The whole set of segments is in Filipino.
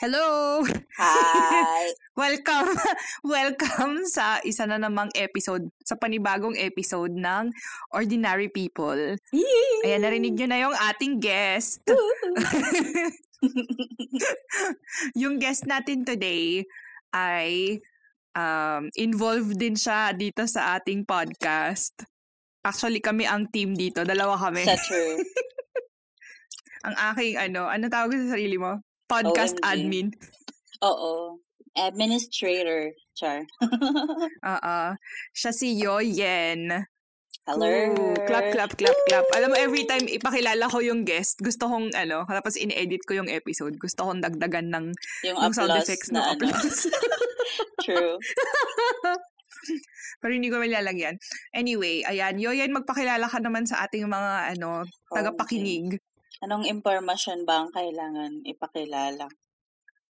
Hello! Hi! welcome! Welcome sa isa na namang episode, sa panibagong episode ng Ordinary People. Yee! Ayan, narinig nyo na yung ating guest. yung guest natin today ay um, involved din siya dito sa ating podcast. Actually, kami ang team dito. Dalawa kami. Sa true. ang aking, ano, ano tawag sa sarili mo? Podcast OMG. admin. Oo. Administrator. Char. Oo. Siya si Yoyen. Hello. Ooh, clap, clap, clap, clap. Alam mo, every time ipakilala ko yung guest, gusto kong, ano, tapos in-edit ko yung episode, gusto kong dagdagan ng Yung yung sound effects na ng ano. applause. True. Pero hindi ko malalagyan. Anyway, ayan, Yoyen, magpakilala ka naman sa ating mga, ano, tagapakinig. Anong impormasyon ba ang kailangan ipakilala?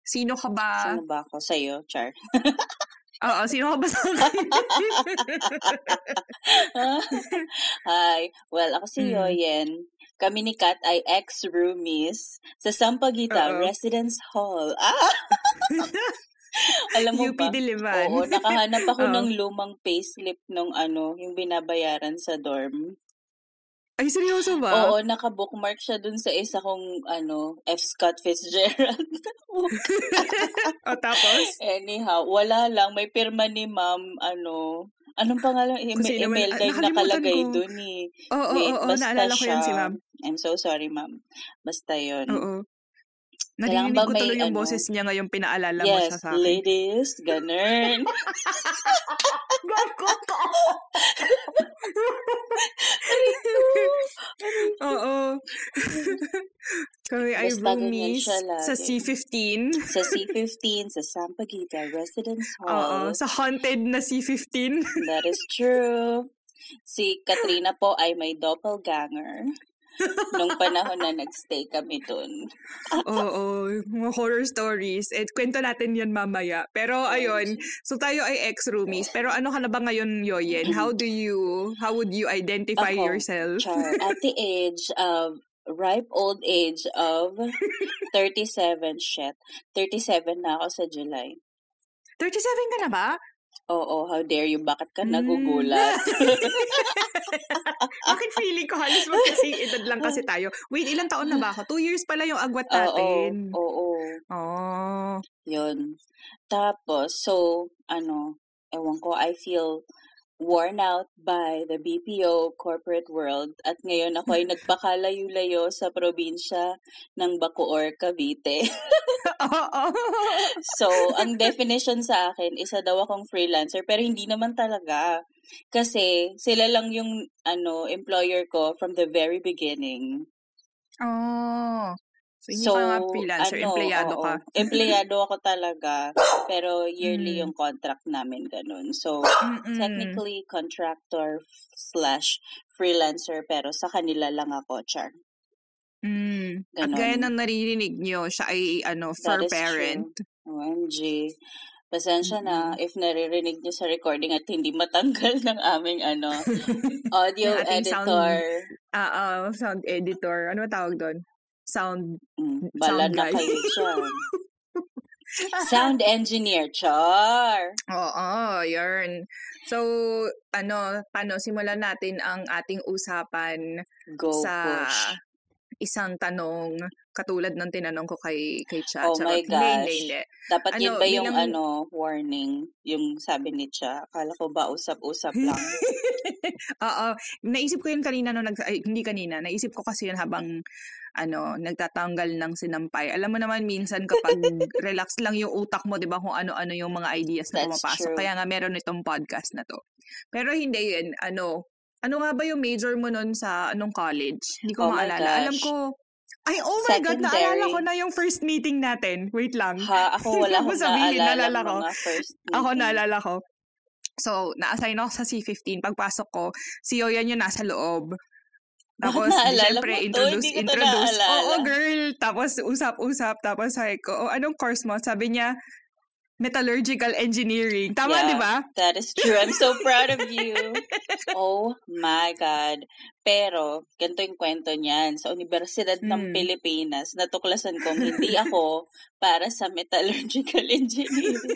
Sino ka ba? Sino ba ako? Sa'yo, Char. Oo, sino ka ba sa? Hi. Well, ako si Mm. Yoyen. Kami ni Kat ay ex-roomies sa Sampaguita Oo. Residence Hall. Ah! Alam mo UP ba? Diliman. Oo, nakahanap ako Oo. ng lumang payslip nung ano, yung binabayaran sa dorm. Ay, seryoso ba? Oo, naka-bookmark siya dun sa isa kong ano, F. Scott Fitzgerald. o tapos? Anyhow, wala lang. May pirma ni ma'am, ano, anong pangalan? Email, sino man- email ah, na yung nakalagay ko. dun eh. Oo, oo, Wait, oo, basta naalala ko yun si siya. ma'am. I'm so sorry, ma'am. Basta yun. Oo. Ba ko tuloy yung ano? boses niya ngayong pinaalala mo Yes, siya sa akin. ladies, ganun. Gago ka! Oo. Kami ay roomies sa C15. sa C15, sa Sampaguita Residence Oo. Hall. Sa haunted na C15. That is true. Si Katrina po ay may doppelganger. Nung panahon na nagstay kami dun. Oo. Mga horror stories. Eh, kwento natin yan mamaya. Pero ayun, so tayo ay ex-roomies. Pero ano ka na ba ngayon, Yoyen? How do you, how would you identify Ako, yourself? Char, at the age of ripe old age of 37, shit. 37 na ako sa July. 37 ka na ba? Oo, how dare you? Bakit ka Mm. nagugulat? Bakit feeling ko halos magkasing edad lang kasi tayo? Wait, ilang taon na ba ako? Two years pala yung agwat oo, natin. oo. Oh. Yun. Tapos, so, ano, ewan ko, I feel worn out by the BPO corporate world at ngayon ako ay nagpakalayo-layo sa probinsya ng Bacoor, Cavite. So, ang definition sa akin, isa daw akong freelancer pero hindi naman talaga. Kasi sila lang yung ano employer ko from the very beginning. oh. So, hindi So, ka nga freelancer, ano, empleyado oo. ka. Empleyado ako talaga, pero yearly Mm. yung contract namin ganun. So, Mm-mm. technically contractor slash freelancer, pero sa kanila lang ako, Char. Mm. At gaya ng naririnig nyo, siya ay ano, is parent. OMG. Pasensya na if naririnig niyo sa recording at hindi matanggal ng aming ano, audio ating sound- editor. Ah, ah, sound editor. Ano tawag doon? Sound. Mm, bala sound na guy. kayo dyan. Sound engineer, Char. Oo, yun. So, ano, paano, simulan natin ang ating usapan Go sa push. Isang tanong katulad ng tinanong ko kay kay Cha. Oh my gosh. hindi, hindi. Dapat yun Ano, ba yung bilang- ano, warning? Yung sabi ni Cha. Akala ko ba usap-usap lang? Oo, naisip ko yun kanina no nag ay, hindi kanina, naisip ko kasi yun habang ano, nagtatanggal ng sinampay. Alam mo naman minsan kapag relax lang yung utak mo, 'di ba, kung ano-ano yung mga ideas na That's pumapasok. true. Kaya nga meron itong podcast na to. Pero hindi yun, ano, ano nga ba yung major mo nun sa anong college? Hindi ko Oh maalala. Alam ko, ay, oh my God, naalala Secondary. ko na yung first meeting natin. Wait lang. Ha, ako wala akong sabihin, naalala naalala ko. Ako naalala ko. So, na-assign ako sa C15. Pagpasok ko, si Yoyan yung nasa loob. Tapos, syempre, to? introduce, to introduce. Oo, girl. Tapos, usap-usap. Tapos, sabi ko, oh, anong course mo? Sabi niya, metallurgical engineering. Tama, Yeah. di ba? That is true. I'm so proud of you. Oh my God. Pero, ganito yung kwento niyan. Sa Universidad ng Hmm. Pilipinas, natuklasan kong hindi ako para sa metallurgical engineering.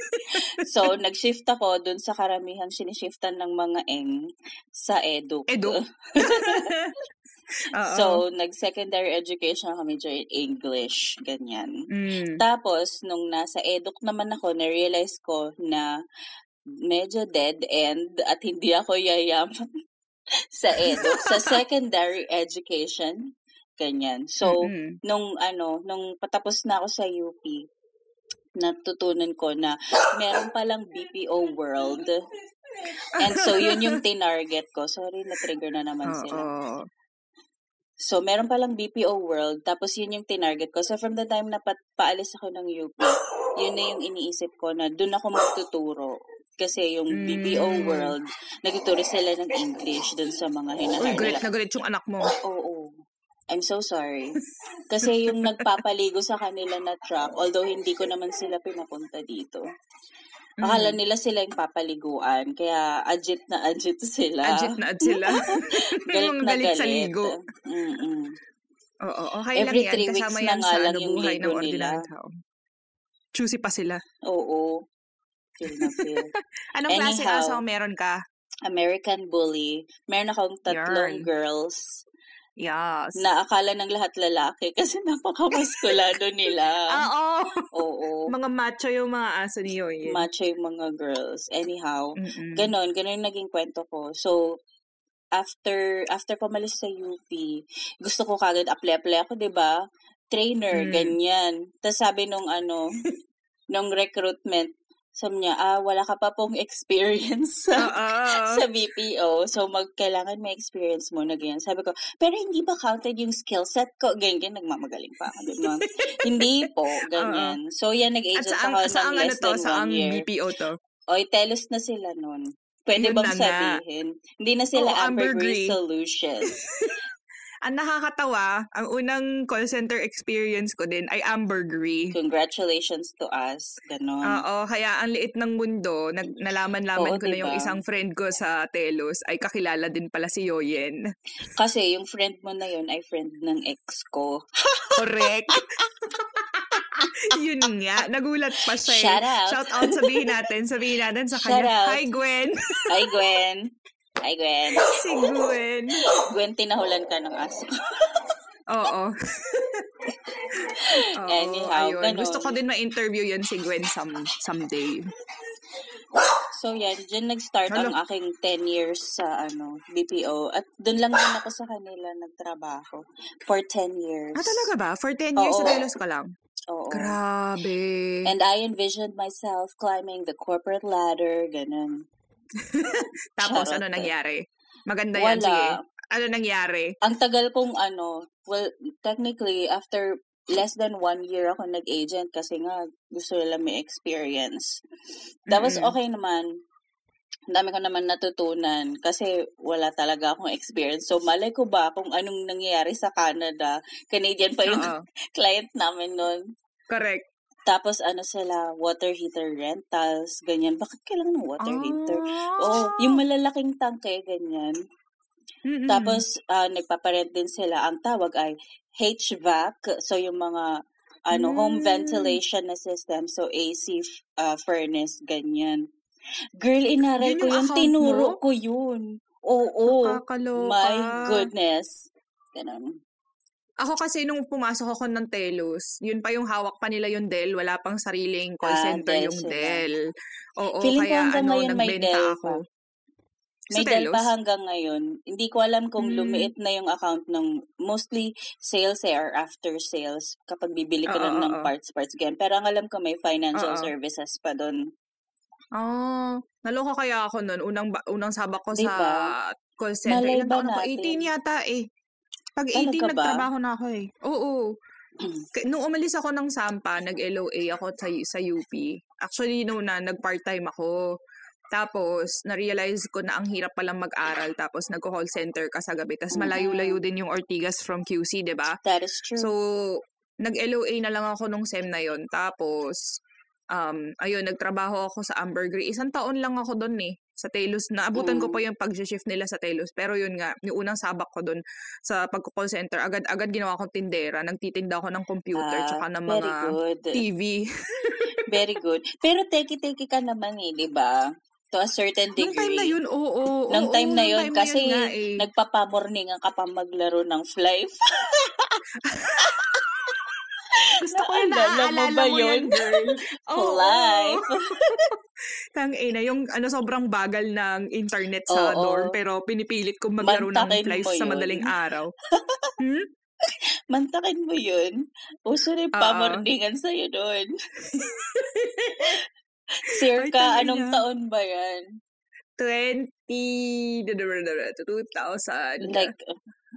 so, nag-shift ako dun sa karamihang sinishiftan ng mga eng sa edu. Edu. So, nag-secondary education ako in English. Ganyan. Mm. Tapos, nung nasa eduk naman ako, na-realize ko na medyo dead end at hindi ako yayaman sa eduk. sa secondary education, ganyan. So, Mm-mm. nung ano, nung patapos na ako sa UP, natutunan ko na meron palang BPO world. And so, yun yung tinarget ko. Sorry, na-trigger na naman sila. Oo. So, meron palang BPO world, tapos yun yung tinarget ko. So, from the time na pa- paalis ako ng UP, yun na yung iniisip ko na doon ako magtuturo. Kasi yung BPO Mm. world, nagtuturo sila ng English doon sa mga Uy, hinahar galit nila. na yung anak mo. Oo. I'm so sorry. Kasi yung nagpapaligo sa kanila na truck, although hindi ko naman sila pinapunta dito. Akala Mm. nila sila yung papaliguan, kaya agit na agit sila. Adjit na ad sila. galit na galit sa ligo. Mm-mm. Oo, okay Every lang yan. three weeks Kasama na yan nga sa lang ano, yung buhay ng nila. tao. Choosy pa sila. Oo. Feel na feel. Anong klase Anyhow. aso ang meron ka? American Bully. Meron akong tatlong Yarn. girls Yes. na akala ng lahat lalaki kasi napakamaskulado nila. Ah, oo. Oo. Mga macho yung mga aso ni Yoyin. Macho yung mga girls. Anyhow, Mm-mm. ganon, ganon yung naging kwento ko. So, after after ko malis sa UP, gusto ko kagad apply-apply ako, 'di ba? Trainer, Mm. ganyan. Tapos sabi nung ano, nung recruitment, sabi niya, ah, wala ka pa pong experience sa, sa BPO. So, mag, kailangan may experience mo na ganyan. Sabi ko, pero hindi ba counted yung skill set ko? Ganyan, ganyan, nagmamagaling pa ako. Di ba? hindi po, ganyan. So, yan, nag-agent ako ng saang ano less to? than one year. BPO to? Oy, telos na sila nun. Pwede Yun bang na nga. sabihin? Hindi na sila Ambergris ambergris. Solutions. Ang nakakatawa, ang unang call center experience ko din ay ambergris. Congratulations to us. Ganon. Oo, kaya ang liit ng mundo, nag, nalaman-laman Oo, ko na yung diba? isang friend ko sa Telos ay kakilala din pala si Yoyen. Kasi yung friend mo na yun ay friend ng ex ko. Correct. Yun nga, nagulat pa siya. eh. Shout out. Shout out sabihin natin, sabihin natin sa Shout kanya. out. Hi Gwen. Hi, Gwen. Hi, Gwen. si Gwen. Gwen, tinahulan ka ng aso. Oo. Oo, Anyhow, ayun. ganun. Gusto ko din ma-interview yun si Gwen some, someday. So, yan. Diyan nag-start Hala. ang aking 10 years sa ano BPO. At doon lang din ako sa kanila nagtrabaho. For 10 years. Ah, talaga ba? For 10 years Oo. sa Telos ka lang? Oo. Grabe. And I envisioned myself climbing the corporate ladder, ganun. Tapos, Charot. ano nangyari? Maganda yan, Wala. sige. Ano nangyari? Ang tagal kong ano, well, technically, after less than one year ako nag-agent kasi nga gusto nila may experience. Tapos Mm-mm. okay naman. Ang dami ko naman natutunan kasi wala talaga akong experience. So, malay ko ba kung anong nangyayari sa Canada? Canadian pa yung client namin noon. Correct. Tapos ano sila, water heater rentals, ganyan. Bakit kailangan ng water heater? Oh, Ah. yung malalaking tangke, ganyan. Mm-mm. Tapos, ah, nagpaparent din sila. Ang tawag ay HVAC. So, yung mga ano, home Mm. ventilation na system. So, AC f- ah, furnace, ganyan. Girl, inaral Yun ko yung yun. Tinuro mo? ko yun. Oo. Nakakaloka. My goodness. Ganun. Ako kasi nung pumasok ako ng Telos, yun pa yung hawak pa nila yung Dell, wala pang sariling call Ah, center Dell yung sila. Dell. Oo, Feeling ko kaya hanggang ano, ngayon may nagbenta Dell ako. pa. Sa May Dell pa hanggang ngayon. Hindi ko alam kung Mm. lumiit na yung account ng mostly sales eh, or after sales kapag bibili ka lang ng parts parts again. Pero ang alam ko may financial Oo. services pa doon. Ah, naloka kaya ako nun. Unang, unang sabak ko Di sa call center. Malay ba natin? 18 yata eh. Pag Talaga 18, ba? nagtrabaho na ako eh. Oo. Nung umalis ako ng Sampa, nag-LOA ako sa, sa UP. Actually, noon na, nag-part-time ako. Tapos, na-realize ko na ang hirap palang mag-aral. Tapos, nagko-call center ka sa gabi. Tapos, Mhm. malayo-layo din yung Ortigas from QC, di ba? That is true. So, nag-LOA na lang ako nung SEM na yon Tapos, um, ayun, nagtrabaho ako sa Ambergris. Isang taon lang ako doon eh sa Telos. Naabutan ko Mm. pa yung pag-shift nila sa Telos. Pero yun nga, yung unang sabak ko doon sa pagko-call center, agad-agad ginawa kong tindera. Nagtitinda ako ng computer Ah, tsaka ng mga good. TV. Very good. Pero teki-teki ka naman eh, di ba? To a certain Nung time na degree. yun, oo. Nung oo, time na nung yun, time na kasi nga eh. nagpapamorning ka pa maglaro ng fly. Gusto ko yung Naalala mo ba yun? girl. Oo. Fly. Tang ina, yung ano sobrang bagal ng internet sa Oo. dorm pero pinipilit kong maglaro ng flies sa madaling araw. hmm? Mantakin mo yun. Uso na yung pamorningan sa'yo doon. Ay, Circa, tangina. anong taon ba yan? 20 2000 Like,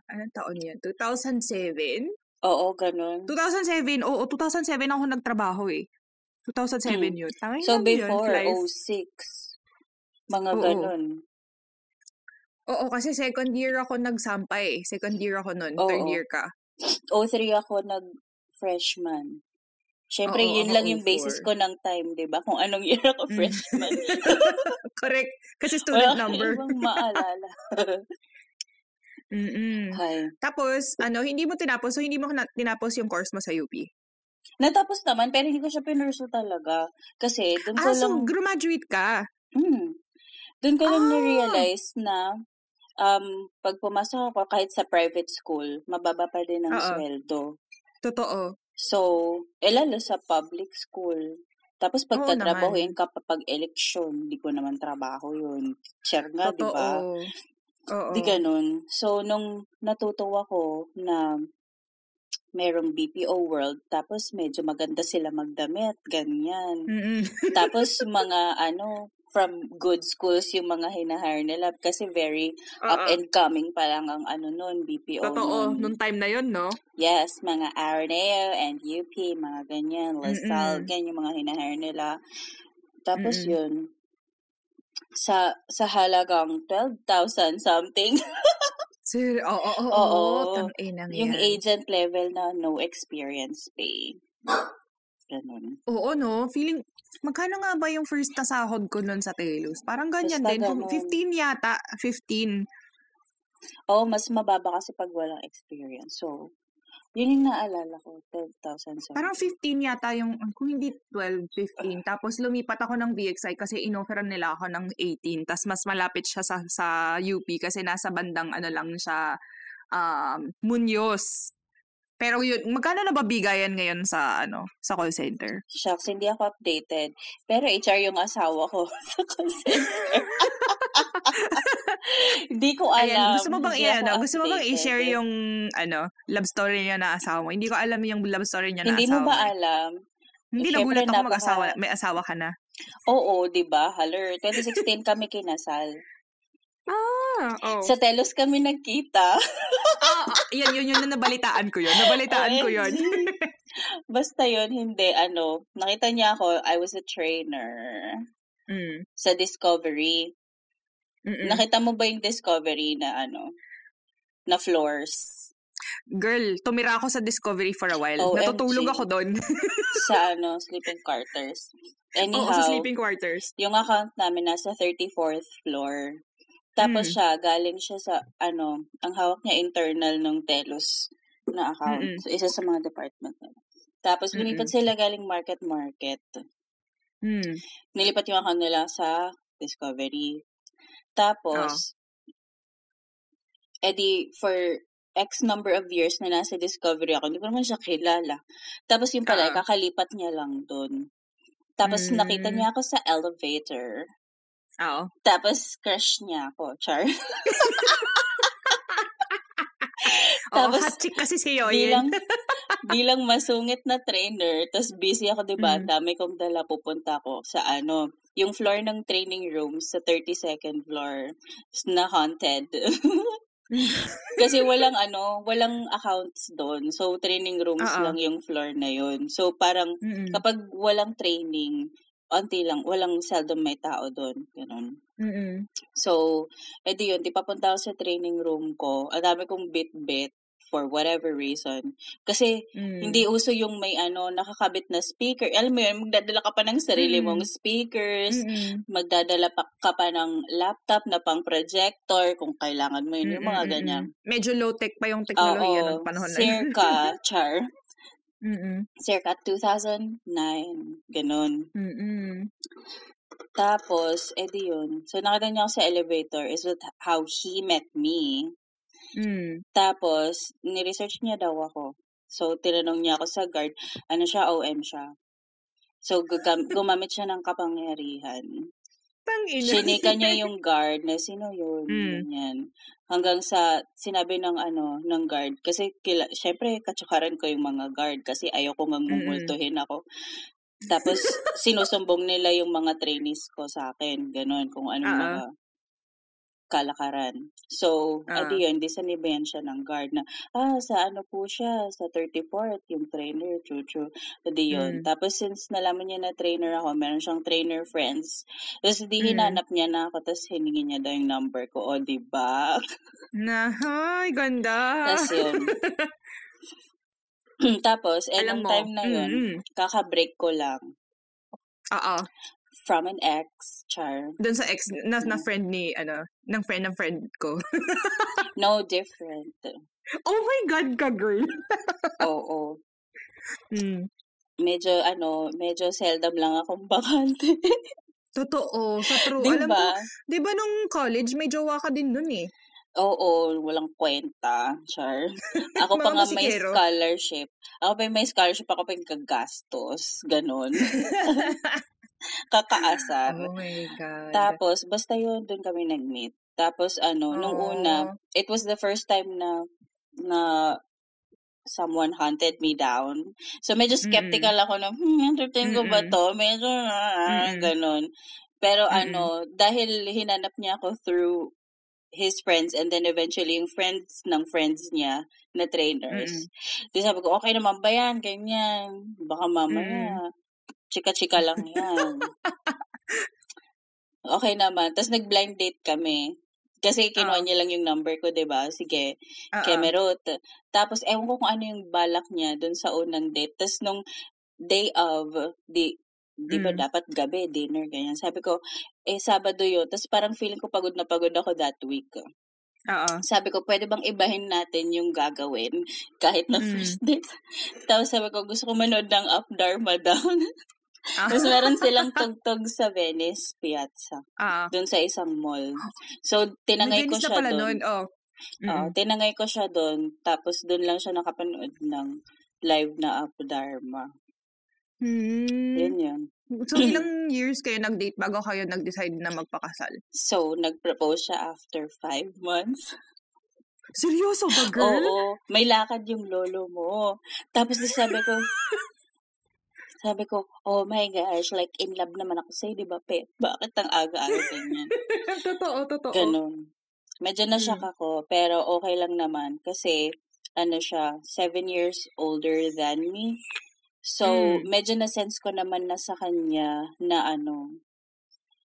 anong taon yan? 2007? Oo, ganun. 2007, oo, 2007 ako nagtrabaho eh. 2007 Hmm. yun. Tangin So, yun, before, flies. 06. Mga Oo. ganun. Oo, kasi second year ako nagsampay. Second year ako nun. Third Oo. year ka. 03 ako nag-freshman. Siyempre, Oo, yun lang yung basis 04. ko ng time, di ba? Kung anong year ako Mm. freshman. Correct. Kasi student Wala number. ibang maalala. Mm-mm. Hi. Tapos, ano, hindi mo tinapos. So, hindi mo na- tinapos yung course mo sa UP. Natapos naman, pero hindi ko siya pinurso talaga. Kasi, doon ko Ah, so, lang, graduate ka. hmm, doon ko lang Ah. na-realize na, um, pag pumasok ako kahit sa private school, mababa pa din ang Oo. sweldo. Totoo. So, eh, lalo sa public school. Tapos Oo pagtatrabahuin ka pa pag election, di ko naman trabaho yun. Teacher nga, di Totoo. ba? Oo. Di ganun. So, nung natuto ako na merong BPO world, tapos medyo maganda sila magdamit, ganyan. Mm-mm. Tapos mga ano, from good schools yung mga hinahire nila kasi very up Oo. and coming pa lang ang ano nun, BPO Totoo. nun. Nung time na yun, no? Yes, mga Araneo and UP, mga ganyan, LaSalle, Mm-mm. ganyan yung mga hinahire nila. Tapos Mm-mm. yun, sa sa halagang 12,000 something, Sir, oo, oo, oo. Oo. Tang inang yung yan. agent level na no experience pay. Ganun. Oo, no? Feeling, magkano nga ba yung first na sahod ko nun sa Telos? Parang ganyan Basta din. Ganun. 15 yata. 15. Oo, mas mababa kasi pag walang experience. So, yun yung naalala ko, 12,000 something. Parang 15 yata yung, kung hindi 12, 15. Tapos lumipat ako ng VXI kasi inofferan nila ako ng 18. Tapos mas malapit siya sa, sa UP kasi nasa bandang ano lang siya, um, Muñoz. Pero yun, magkano na ba bigayan ngayon sa ano sa call center? Shucks, hindi ako updated. Pero HR yung asawa ko sa call center. Hindi ko alam. Ayan, gusto mo bang Hindi ako i-ano? Gusto mo bang i-share yung ano, love story niya na asawa mo? Hindi ko alam yung love story niya na Hindi asawa. mo ba alam? Hindi Siyempre, nagulat ako napaka- mag-asawa, may asawa ka na. Oo, di ba? Haler. 2016 kami kinasal. Ah, oh. Sa Telos kami nagkita. ah, ah, yan, yun, yun, na nabalitaan ko yun. Nabalitaan ko yun. Basta yun, hindi. Ano, nakita niya ako, I was a trainer mm. sa Discovery. Mm-mm. Nakita mo ba yung Discovery na ano, na floors? Girl, tumira ako sa Discovery for a while. OMG. Natutulog ako doon. sa ano, sleeping quarters. Anyhow, sa sleeping quarters. yung account namin nasa 34th floor. Tapos Mm. siya, galing siya sa, ano, ang hawak niya internal ng Telos na account. Mm-mm. So, isa sa mga department nila. Tapos, lumipat sila galing market-market. Mm. Nilipat yung account nila sa Discovery. Tapos, edi, for X number of years na nasa Discovery ako, hindi ko naman siya kilala. Tapos yung pala, Ah. kakalipat niya lang doon. Tapos Mm. nakita niya ako sa elevator. Oo. Tapos crush niya ako, Char. Tapos, hot chick kasi si Yoyin. bilang, bilang masungit na trainer, tapos busy ako, di ba? Mm. Dami kong dala, pupunta ako sa ano, yung floor ng training room sa 32nd floor na haunted. Kasi walang ano, walang accounts doon. So, training rooms Oo. lang yung floor na yun. So, parang Mm-mm. kapag walang training, onti lang, walang seldom may tao doon. Ganun. Mm-mm. So, edi yun, di papunta ako sa training room ko. Ang dami kong bit-bit for whatever reason. Kasi Mm. hindi uso yung may ano, nakakabit na speaker. Alam mo yun, magdadala ka pa ng sarili Mm. mong speakers, Mm-mm. magdadala pa ka pa ng laptop na pang projector kung kailangan mo yun, yung mga Mm-mm, ganyan. mm-mm. Medyo low-tech pa yung teknolohiya ng panahon na yun. circa, char, Mm-mm. circa 2009, ganun. Mm-mm. Tapos, edi yun. So, nakita niya ako sa elevator is with how he met me. Mm. Tapos, ni-research niya daw ako. So, tinanong niya ako sa guard, ano siya, OM siya. So, gugam- gumamit siya ng kapangyarihan. Tangina. Sinika niya yung guard na sino yun, Mm. ganyan. Hanggang sa sinabi ng ano, ng guard. Kasi, kila, syempre, katsakaran ko yung mga guard kasi ayoko nga mumultuhin ako. Tapos, sinusumbong nila yung mga trainees ko sa akin. Ganon, kung anong Ah, mga kalakaran. So, Ah. adi yun, di sanibayan siya ng guard na, ah, sa ano po siya, sa 34th, yung trainer, chuchu. Adi yun. Mm. Tapos, since nalaman niya na trainer ako, meron siyang trainer friends. Tapos, di Mm. hinanap niya na ako, tapos hiningi niya daw yung number ko. O, di ba? Na, ay, ganda. Tapos, yun. Tapos, eh, Alam mo, time na yun, mm-mm. kaka-break ko lang Oo. From an ex, char. Doon sa ex, na, na friend ni, ano, ng friend ng friend ko. No different. oh my God ka, girl. Oo. Mm. Medyo, ano, medyo seldom lang akong bakante. Totoo, sa true. Di Alam mo, ba? di ba nung college, may jowa ka din nun eh. Oo, walang kwenta, char. Ako pa nga may scholarship. Ako pa may scholarship, ako pa yung gagastos. Ganon. Kakaasar. oh my God. Tapos, basta yun, doon kami nag-meet. Tapos, ano, nung Oh. una, it was the first time na, na someone hunted me down. So, medyo skeptical ako na, hmm, entertain ko ba to? Medyo, ah, Mm-mm. ganon. Pero, Mm-mm. ano, dahil hinanap niya ako through his friends and then eventually yung friends ng friends niya na trainers. Di sabi ko, okay naman ba yan? Ganyan. Baka mamaya, chika-chika lang yan. okay naman. Tapos nag-blind date kami. Kasi kinuha Ah. niya lang yung number ko, 'di ba? Sige, Oo. Kemerut. Tapos ewan ko kung ano yung balak niya dun sa unang date. Tapos nung day of, di, di ba Mm. dapat gabi, dinner, ganyan. Sabi ko, eh, Sabado yun. Tapos parang feeling ko pagod na pagod ako that week. Oo. Sabi ko, pwede bang ibahin natin yung gagawin kahit na Mm. first date? Tapos sabi ko, gusto ko manood ng Up Dharma Down. Ah. Tapos meron silang tugtog sa Venice Piazza, Ah. doon sa isang mall. So, tinangay ko siya pala doon. nun. Oh. Oo, Mm. tinangay ko siya doon. Tapos doon lang siya nakapanood ng live na Up Dharma. Hmm. Yun yun. So, ilang years kayo nag-date bago kayo nag-decide na magpakasal? So, nag-propose siya after five months. Seryoso ba, girl? Oo, may lakad yung lolo mo. Tapos sabi ko, sabi ko, oh my gosh, like in love naman ako sa'yo, di ba, Pet? Bakit ang aga-aga ganyan? totoo, totoo. Ganon. Medyo na-shock Mm. ako, pero okay lang naman. Kasi, ano siya, seven years older than me. So, Mm. medyo na-sense ko naman na sa kanya na ano,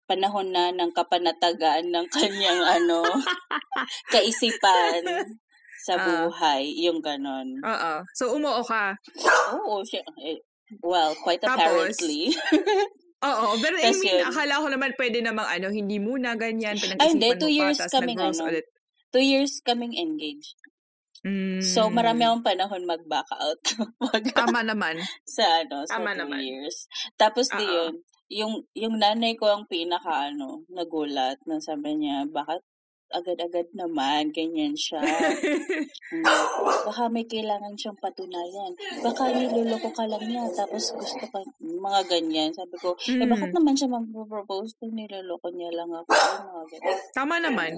panahon na ng kapanatagaan ng kanyang ano, kaisipan sa Ah. buhay. Yung ganon. Oo. So, umuo ka. Oo, siya, eh, well, quite Tapos, apparently. Oo. Pero I mean, yun. akala ko naman pwede namang ano, hindi muna ganyan. Ay, hindi. Pinag-isipan Two pa, years tas kaming ano. ulit. Two years kaming engaged. Mm. So, marami akong panahon mag-back out. Mag Tama naman. sa ano, sa Tama two naman. years. Tapos di yun, yung, yung nanay ko ang pinaka ano, nagulat na sabi niya, bakit agad-agad naman, ganyan siya. Hmm, Baka may kailangan siyang patunayan. Baka niloloko ka lang niya, tapos gusto ka, mga ganyan. Sabi ko, eh Mm. bakit naman siya mag-propose kung niloloko niya lang ako? Ay, mga ganyan. Tama naman.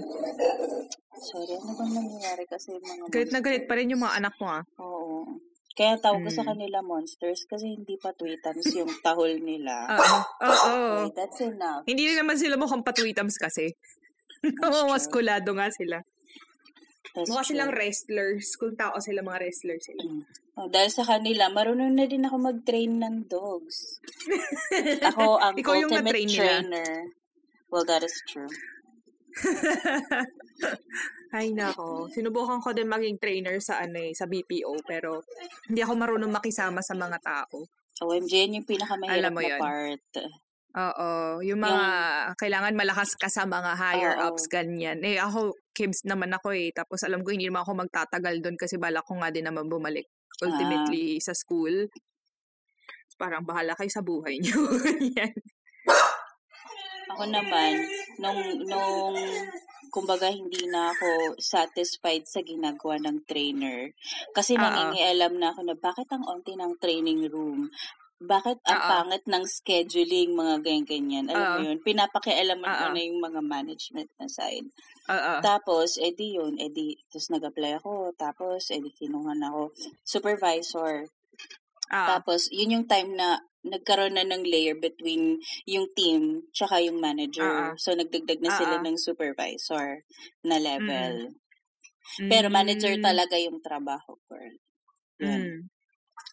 Sorry, ano bang nangyayari kasi mga Galit na galit pa rin yung mga anak mo ah. Oo. Kaya tawag ko sa Mm. kanila monsters kasi hindi pa tweetams yung tahol nila. Oo. Oo. Okay, that's enough. Hindi rin naman sila mukhang patwitams kasi. Maskulado nga sila. That's Mukha silang wrestlers. Kung tao sila, mga wrestlers sila. Mm. Oh, dahil sa kanila, marunong na din ako mag-train ng dogs. Ako ang Ikaw yung ultimate na-train nila. trainer. Well, that is true. Ay nako, sinubukan ko din maging trainer sa ano eh, sa BPO pero hindi ako marunong makisama sa mga tao. OMG, yun yung pinakamahirap Alam mo na yun. part. Oo, yung mga kailangan malakas ka sa mga higher Oo. ups ganyan. Eh ako kibs naman ako eh tapos alam ko hindi naman ako magtatagal doon kasi balak ko nga din naman bumalik ultimately sa school. Parang bahala kayo sa buhay niyo. Yan. Ako naman, nung, nung, kumbaga hindi na ako satisfied sa ginagawa ng trainer. Kasi Oo. nangingialam na ako na bakit ang onti ng training room? Bakit ang Oo. pangit ng scheduling, mga ganyan-ganyan? Alam mo Oo. yun, pinapakialaman ko Oo. na yung mga management na side. Oo. Tapos, edi yun, edi, tapos nag-apply ako, tapos, edi kinuha na ako supervisor. Ah, Tapos, yun yung time na nagkaroon na ng layer between yung team tsaka yung manager. Oo. So, nagdagdag na sila Oo. ng supervisor na level. Pero mm, manager talaga yung trabaho ko. Yun. Mm.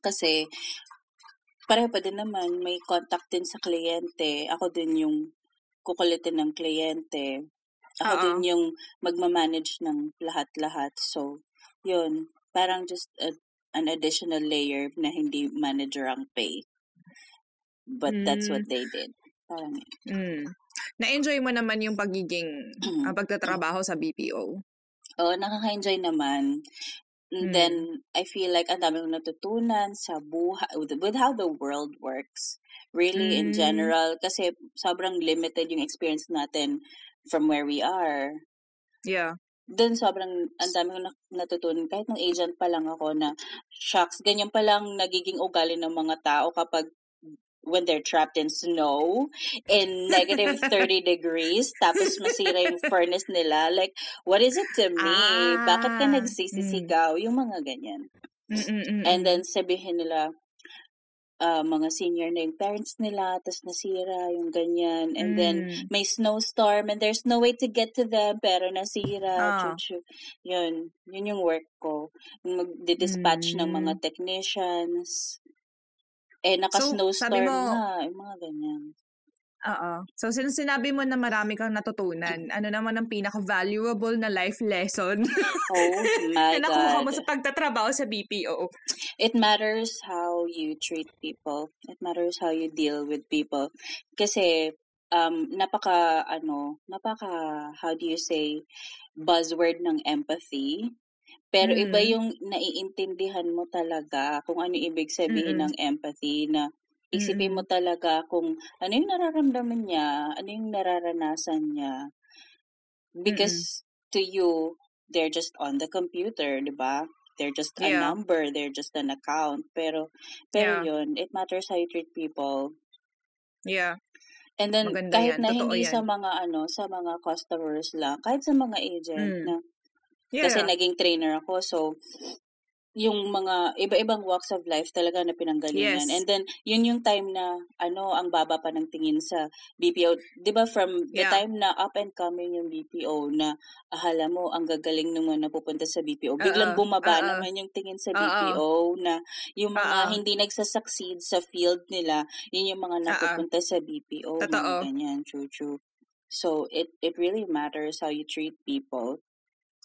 Kasi, pareho pa din naman, may contact din sa kliyente. Ako din yung kukulitin ng kliyente. Ako Oo. din yung magmamanage ng lahat-lahat. So, yun. Parang just a, an additional layer na hindi manager ang pay. But that's what they did. Parang, Mm. Na-enjoy mo naman yung pagiging ah, pagtatrabaho sa BPO. Oo, nakaka-enjoy naman. And Mm. then, I feel like ang dami kong natutunan sa buhay, with, with how the world works. Really, in Mm. general. Kasi sobrang limited yung experience natin from where we are. Yeah. Doon sobrang, ang dami kong natutunan. Kahit nung agent pa lang ako na, shocks, ganyan pa lang nagiging ugali ng mga tao kapag when they're trapped in snow in negative 30 degrees tapos masira yung furnace nila like what is it to me bakit ka Ah, nagsisisigaw yung mga ganyan Mm-mm-mm. and then sabihin nila ah, mga senior na yung parents nila tapos nasira yung ganyan and then Mm. may snowstorm and there's no way to get to them pero nasira Ah. chuchu yun yun yung work ko mag-dispatch ng mga Mm. technicians eh So, naka-snowstorm mo, na yung mga ganyan Oo. So, sin sinabi mo na marami kang natutunan, ano naman ang pinaka-valuable na life lesson oh my na nakuha mo sa pagtatrabaho sa BPO? it matters how you treat people. It matters how you deal with people. Kasi, um, napaka, ano, napaka, how do you say, buzzword ng empathy. Pero iba Mm. yung naiintindihan mo talaga kung ano ibig sabihin Mm-mm. ng empathy na isipin mo Mm-mm. talaga kung ano yung nararamdaman niya, ano yung nararanasan niya. Because to you, they're just on the computer, di ba? They're just a Yeah. number, they're just an account. Pero, pero Yeah. yun, it matters how you treat people. Yeah. And then, Maganda kahit yan. na Totoo hindi sa yan. mga, ano, sa mga customers lang, kahit sa mga agent Mm. na, kasi Yeah. naging trainer ako, so, yung mga iba-ibang walks of life talaga na pinanggalingan. Yes. And then, yun yung time na, ano, ang baba pa ng tingin sa BPO. Di ba from the Yeah. time na up and coming yung BPO na, ahala mo, ang gagaling nung mga napupunta sa BPO. Biglang Oo. bumaba Oo. naman yung tingin sa. BPO na yung mga Oo. hindi nagsasucceed sa field nila, yun yung mga napupunta sa BPO. Mga Totoo. ganyan, true, true. So, it, it really matters how you treat people.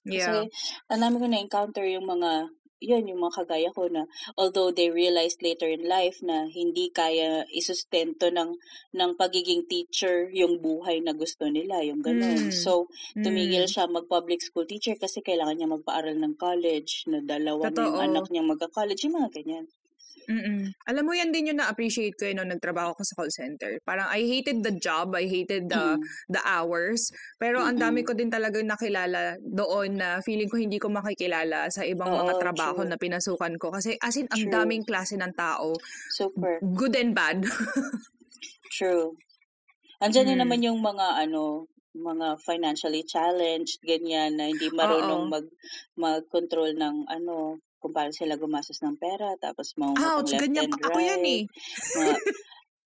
Yeah. Kasi, ang dami ko na-encounter yung mga, yun, yung mga kagaya ko na, although they realized later in life na hindi kaya isustento ng, ng pagiging teacher yung buhay na gusto nila, yung ganun. Mm. So, tumigil Mm. siya mag-public school teacher kasi kailangan niya magpaaral ng college, na dalawa na yung Totoo. anak niya magka-college, yung mga ganyan. Mm. Alam mo yan din yung na-appreciate ko eh, nung nagtrabaho ko sa call center. Parang I hated the job, I hated the Mm. the hours, pero ang dami Mm-mm. ko din talaga nakilala doon na feeling ko hindi ko makikilala sa ibang mga Oo, trabaho true. na pinasukan ko kasi as in ang True. daming klase ng tao, Super. good and bad. True. Andiyan Mm. naman yung mga ano, mga financially challenged, ganyan, na hindi marunong Oo. mag, mag-control ng ano, kung paano sila gumastos ng pera, tapos mangungutang Ouch, left ganyan and pa ako yan eh. right. Mga,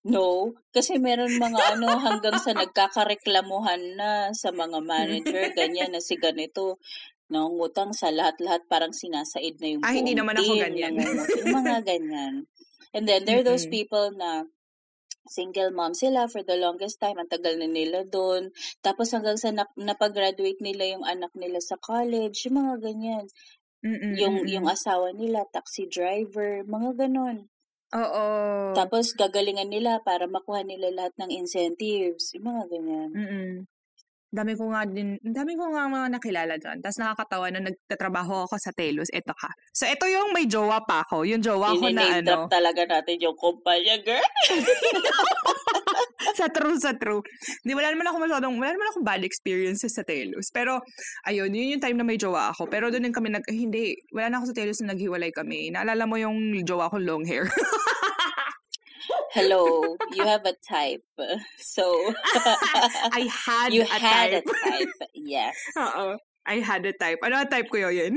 no, kasi meron mga ano, hanggang sa nagkakareklamuhan na sa mga manager, ganyan, na si ganito, nangungutang sa lahat-lahat, parang sinasaid na yung Ah, hindi naman ako ganyan. yung mga ganyan. And then, there are those people na single mom sila for the longest time. Ang tagal na nila doon. Tapos hanggang sa nap- napag-graduate nila yung anak nila sa college, yung mga ganyan. Mm-mm, Yung, yung asawa nila, taxi driver, mga ganon. Oo. Tapos gagalingan nila para makuha nila lahat ng incentives, yung mga ganyan. Mm-mm. Dami ko nga din, dami ko nga mga nakilala dyan. Tapos nakakatawa na nagtatrabaho ako sa Telos. Ito ka. So, ito yung may jowa pa ako. Yung jowa ko na ano. talaga natin yung kumpanya, girl. sa true, sa true. Hindi, wala naman ako masyadong, wala naman akong bad experiences sa Telos. Pero, ayun, yun yung time na may jowa ako. Pero doon din kami nag, eh, hindi, wala na ako sa Telos na naghiwalay kami. Naalala mo yung jowa ko long hair. Hello, you have a type. So, I had you a had type. a type. Yes. Oo. I had a type. Ano ang type ko yun?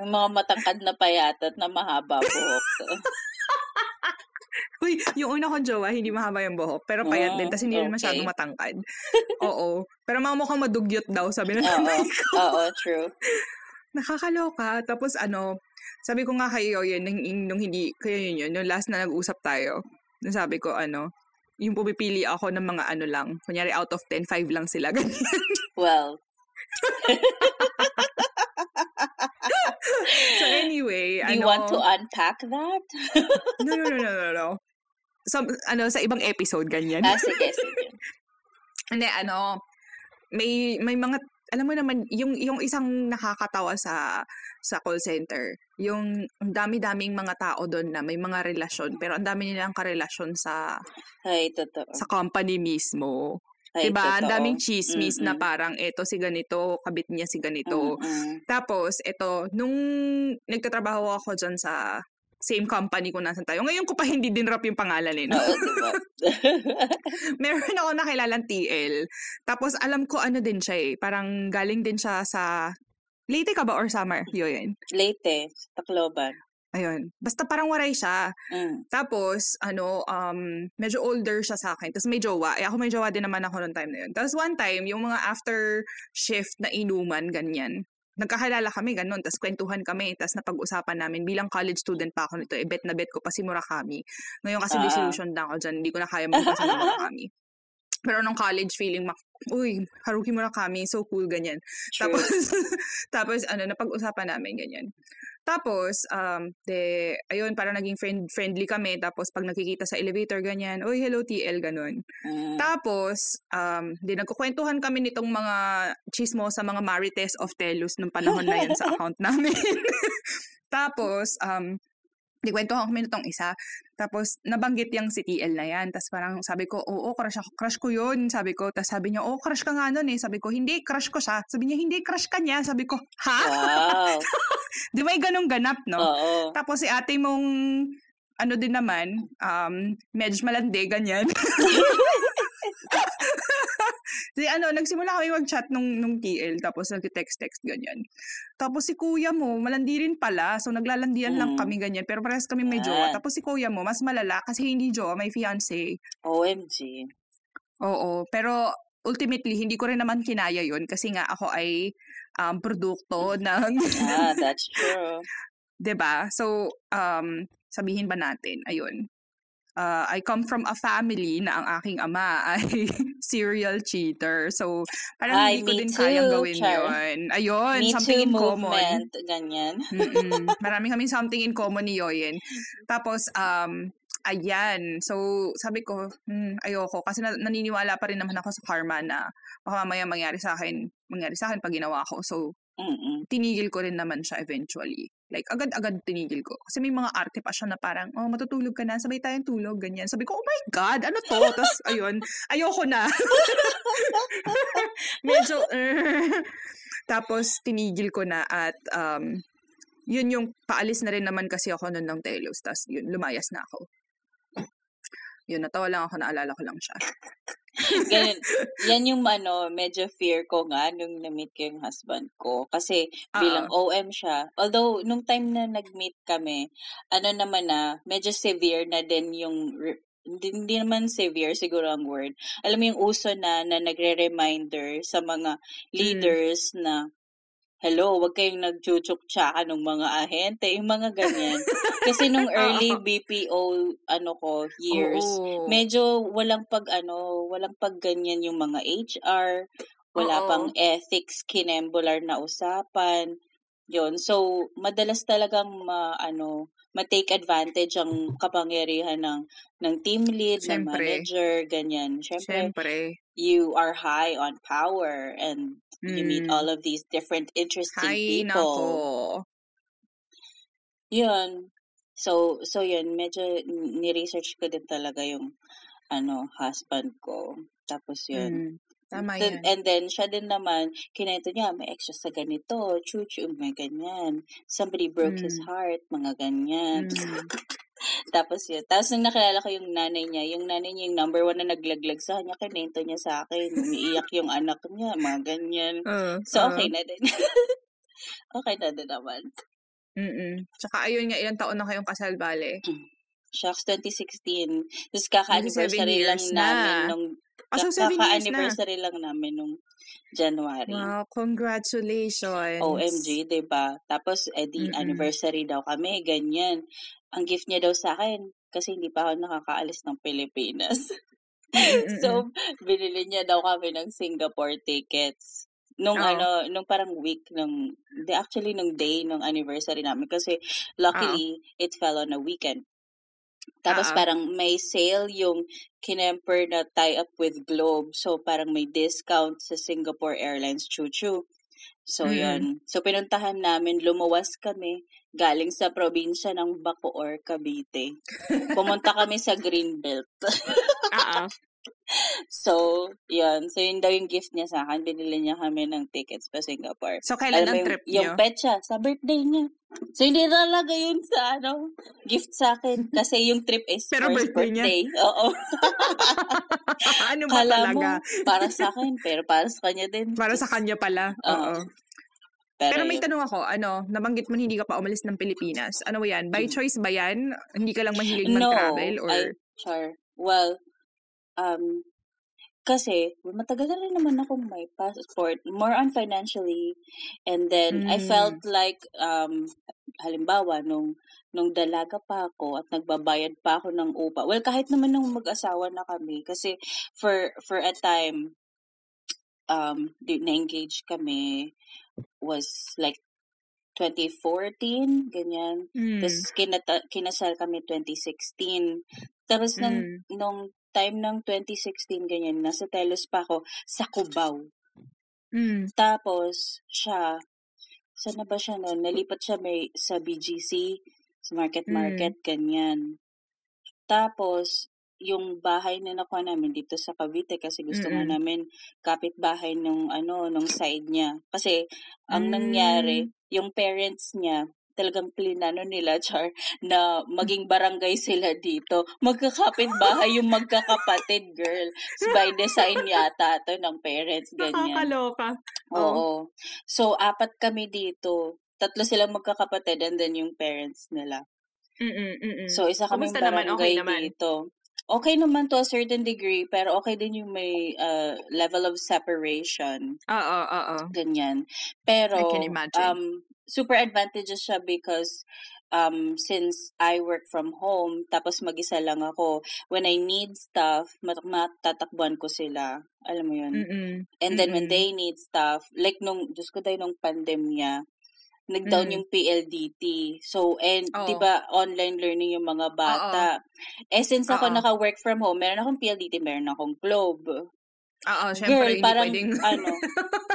Yung mga matangkad na payatat na mahaba buhok. Uy, yung una kong jowa, hindi mahaba yung buhok. Pero payat din. Ah, Tapos hindi rin okay. masyadong matangkad. Oo. Pero mga mukhang madugyot daw, sabi ng nanay ko. Oo, true. Nakakaloka. Tapos ano, sabi ko nga kayo yun, nung, nung hindi, kayo yun yun, nung last na nag-usap tayo, nung sabi ko ano, yung pumipili ako ng mga ano lang, kunyari out of 10, 5 lang sila. Ganyan. Well, so anyway, do you ano, want to unpack that? no, no, no, no, no, no. So, ano, sa ibang episode, ganyan. ah, sige, sige. Hindi, ano, may, may mga, alam mo naman, yung, yung isang nakakatawa sa, sa call center, yung dami-daming mga tao doon na may mga relasyon, pero ang dami nilang karelasyon sa, Ay, totoo. sa company mismo. Ay, diba? Ang daming chismis na Mm-mm. parang eto si ganito, kabit niya si ganito. Mm-mm. Tapos, eto, nung nagtatrabaho ako dyan sa same company kung nasan tayo. Ngayon ko pa hindi din rap yung pangalan eh. No? Oo, diba? Meron ako nakilalang TL. Tapos alam ko ano din siya eh. Parang galing din siya sa... Leyte ka ba or summer? Yun. Late, Tacloban. Ayun. Basta parang waray siya. Mm. Tapos, ano, um, medyo older siya sa akin. Tapos may jowa. Eh, ako may jowa din naman ako noong time na yun. Tapos one time, yung mga after shift na inuman, ganyan. Nagkakilala kami, ganun. Tapos kwentuhan kami. Tapos napag-usapan namin. Bilang college student pa ako nito, eh, bet na bet ko pa si Murakami. Ngayon kasi Ah. disillusion na ako dyan. Hindi ko na kaya magbasa ng Murakami. Pero nung college feeling, mak- uy, Haruki Murakami, so cool, ganyan. True. Tapos, tapos ano, napag-usapan namin ganyan. Tapos, um, de, ayun, parang naging friend, friendly kami. Tapos, pag nakikita sa elevator, ganyan, uy, hello, TL, ganun. Mm. Tapos, um, di nagkukwentuhan kami nitong mga chismo sa mga marites of Telus nung panahon na yan sa account namin. Tapos, um, di kwentuhan kami nitong isa. Tapos, nabanggit yung si TL na yan. Tapos parang sabi ko, oo, crush, ako, crush ko yun. Sabi ko, tapos sabi niya, oo, crush ka nga nun eh. Sabi ko, hindi, crush ko siya. Sabi niya, hindi, crush ka niya. Sabi ko, ha? Wow. Di yung ganong ganap, no? Oo. Tapos si ate mong, ano din naman, um, medyo malandi, ganyan. Di ano, nagsimula kami mag-chat nung, nung TL, tapos nag-text-text, ganyan. Tapos si kuya mo, malandi rin pala, so naglalandian lang Mm. kami ganyan, pero parehas kami may jowa. Ah. Tapos si kuya mo, mas malala, kasi hindi jowa, may fiancé. OMG. Oo, pero ultimately, hindi ko rin naman kinaya yun, kasi nga ako ay um, produkto ng Ah, that's true. 'Di ba? So, um, sabihin ba natin, ayun. Uh, I come from a family na ang aking ama ay serial cheater. So, parang Ay, hindi ko din kayang too, gawin Char. yun. Ayun, Me something in common. movement, ganyan. Mm-mm. Marami kaming something in common ni Yoyen. Tapos, um, ayan. So, sabi ko, hmm, ayoko. Kasi na- naniniwala pa rin naman ako sa karma na baka mamaya mangyari sa akin, mangyari sa akin pag ginawa ko. So, Mm-mm. tinigil ko rin naman siya eventually. Like, agad-agad tinigil ko. Kasi may mga arte pa siya na parang, oh, matutulog ka na, sabay tayong tulog, ganyan. Sabi ko, oh my God, ano to? Tapos, ayun, ayoko na. Medyo, eh. Tapos, tinigil ko na at, um, yun yung, paalis na rin naman kasi ako nun ng Telos. Tapos, yun, lumayas na ako. Yun, natawa lang ako, naalala ko lang siya. Ganun. Yan yung ano, medyo fear ko nga nung na-meet ko yung husband ko. Kasi bilang Oo. OM siya. Although, nung time na nag-meet kami, ano naman na, medyo severe na din yung, re- hindi, hindi naman severe siguro ang word. Alam mo yung uso na, na nagre-reminder sa mga leaders na, hello, wag kayong nagchuchuk-tsaka ng mga ahente, yung mga ganyan. Kasi nung early. BPO ano ko years, Oo. medyo walang pag ano, walang pag ganyan yung mga HR, wala Oo. pang ethics, kinembular na usapan. Yun. So, madalas talagang ma, ano, ma-take advantage ang kapangyarihan ng ng team lead, ng Siyempre. manager, ganyan. Siyempre, Siyempre. you are high on power and you meet Mm. all of these different interesting Hay people. nako. Yun. So, so yun, medyo ni-research ko din talaga yung ano, husband ko. Tapos yun. Mm. Tama Then, yan. and then, siya din naman, kinento niya, may extra sa ganito, chuchu, may ganyan. Somebody broke his Mm. heart, mga ganyan. Mm. Tapos yun. Tapos nung nakilala ko yung nanay niya, yung nanay niya yung number one na naglaglag sa kanya, kinento niya sa akin. Umiiyak yung anak niya, mga ganyan. Uh, So, uh, okay na din. okay na din naman. Mm Tsaka ayun nga, ilang taon na kayong kasal, bale? Shucks, 2016. Tapos kaka-anniversary lang years namin na. nung Ah, so years na. kaka-anniversary lang namin nung January. Wow, congratulations. OMG, ba? Tapos eh di Mm-mm. anniversary daw kami, ganyan. Ang gift niya daw sa akin kasi hindi pa ako nakakaalis ng Pilipinas. So, binili niya daw kami ng Singapore tickets. Nung Oo. ano, nung parang week ng, di actually nung day ng anniversary namin kasi luckily it fell on a weekend. Tapos Oo. parang may sale yung kinemper na tie-up with Globe. So parang may discount sa Singapore Airlines Chuchu. So Mm. yun. So pinuntahan namin, lumuwas kami galing sa probinsya ng Bacoor, Cavite. Pumunta kami sa Greenbelt. Oo. So, yun. So yun daw yung gift niya sa akin. Binili niya kami ng tickets pa Singapore. So, kailan Alam mo ang yung, trip yung niyo? petsa, sa birthday niya. So, hindi talaga yun sa, ano, gift sa akin. Kasi yung trip is Pero first birthday niya? birthday. Oo. ano ba Kala mo, talaga? para sa akin, pero para sa kanya din. Para sa kanya pala. Oo. Pero, Pero may yun. tanong ako, ano, nabanggit mo hindi ka pa umalis ng Pilipinas. Ano ba yan? By choice ba yan? Hindi ka lang mahilig No, mag-travel? Or... I, char. Well, um, kasi, matagal na rin naman akong may passport. More on financially. And then, I Mm. felt like, um, halimbawa, nung, nung dalaga pa ako at nagbabayad pa ako ng upa. Well, kahit naman nung mag-asawa na kami. Kasi, for, for a time, um, na-engage kami was like 2014, ganyan. Mm. Tapos kinata- kinasal kami 2016. Tapos nung, Mm. nung time ng 2016, ganyan, nasa Telos pa ako, sa Cubao. Mm. Tapos, siya, saan na ba siya noon? Nalipat siya may, sa BGC, sa Market Mm. Market, ganyan. Tapos, yung bahay na nakuha namin dito sa Cavite kasi gusto nga Mm-mm. namin kapitbahay nung ano nung side niya kasi ang Mm. nangyari yung parents niya talagang plinano nila char na maging barangay sila dito magkakapit bahay yung magkakapatid girl by design yata to ng parents ganyan Nakakaloka. oo so apat kami dito tatlo silang magkakapatid and then yung parents nila Mm-mm, mm-mm. So, isa kaming Kumusta naman? barangay Okay naman? dito. Okay naman to a certain degree, pero okay din yung may uh, level of separation. Oo, oo. Ganyan. Pero, I can imagine. um, super advantageous siya because um, since I work from home, tapos mag-isa lang ako, when I need stuff, mat- matatakbuhan ko sila. Alam mo yun? Mm-mm. And then when Mm-mm. they need stuff, like nung, Diyos ko tayo, nung pandemya, nag-down Mm. yung PLDT. So, and, Oo. di ba, online learning yung mga bata. Eh, since ako Oo. naka-work from home, meron akong PLDT, meron akong Globe. Oo, Girl, syempre, hindi parang, pwedeng... ano,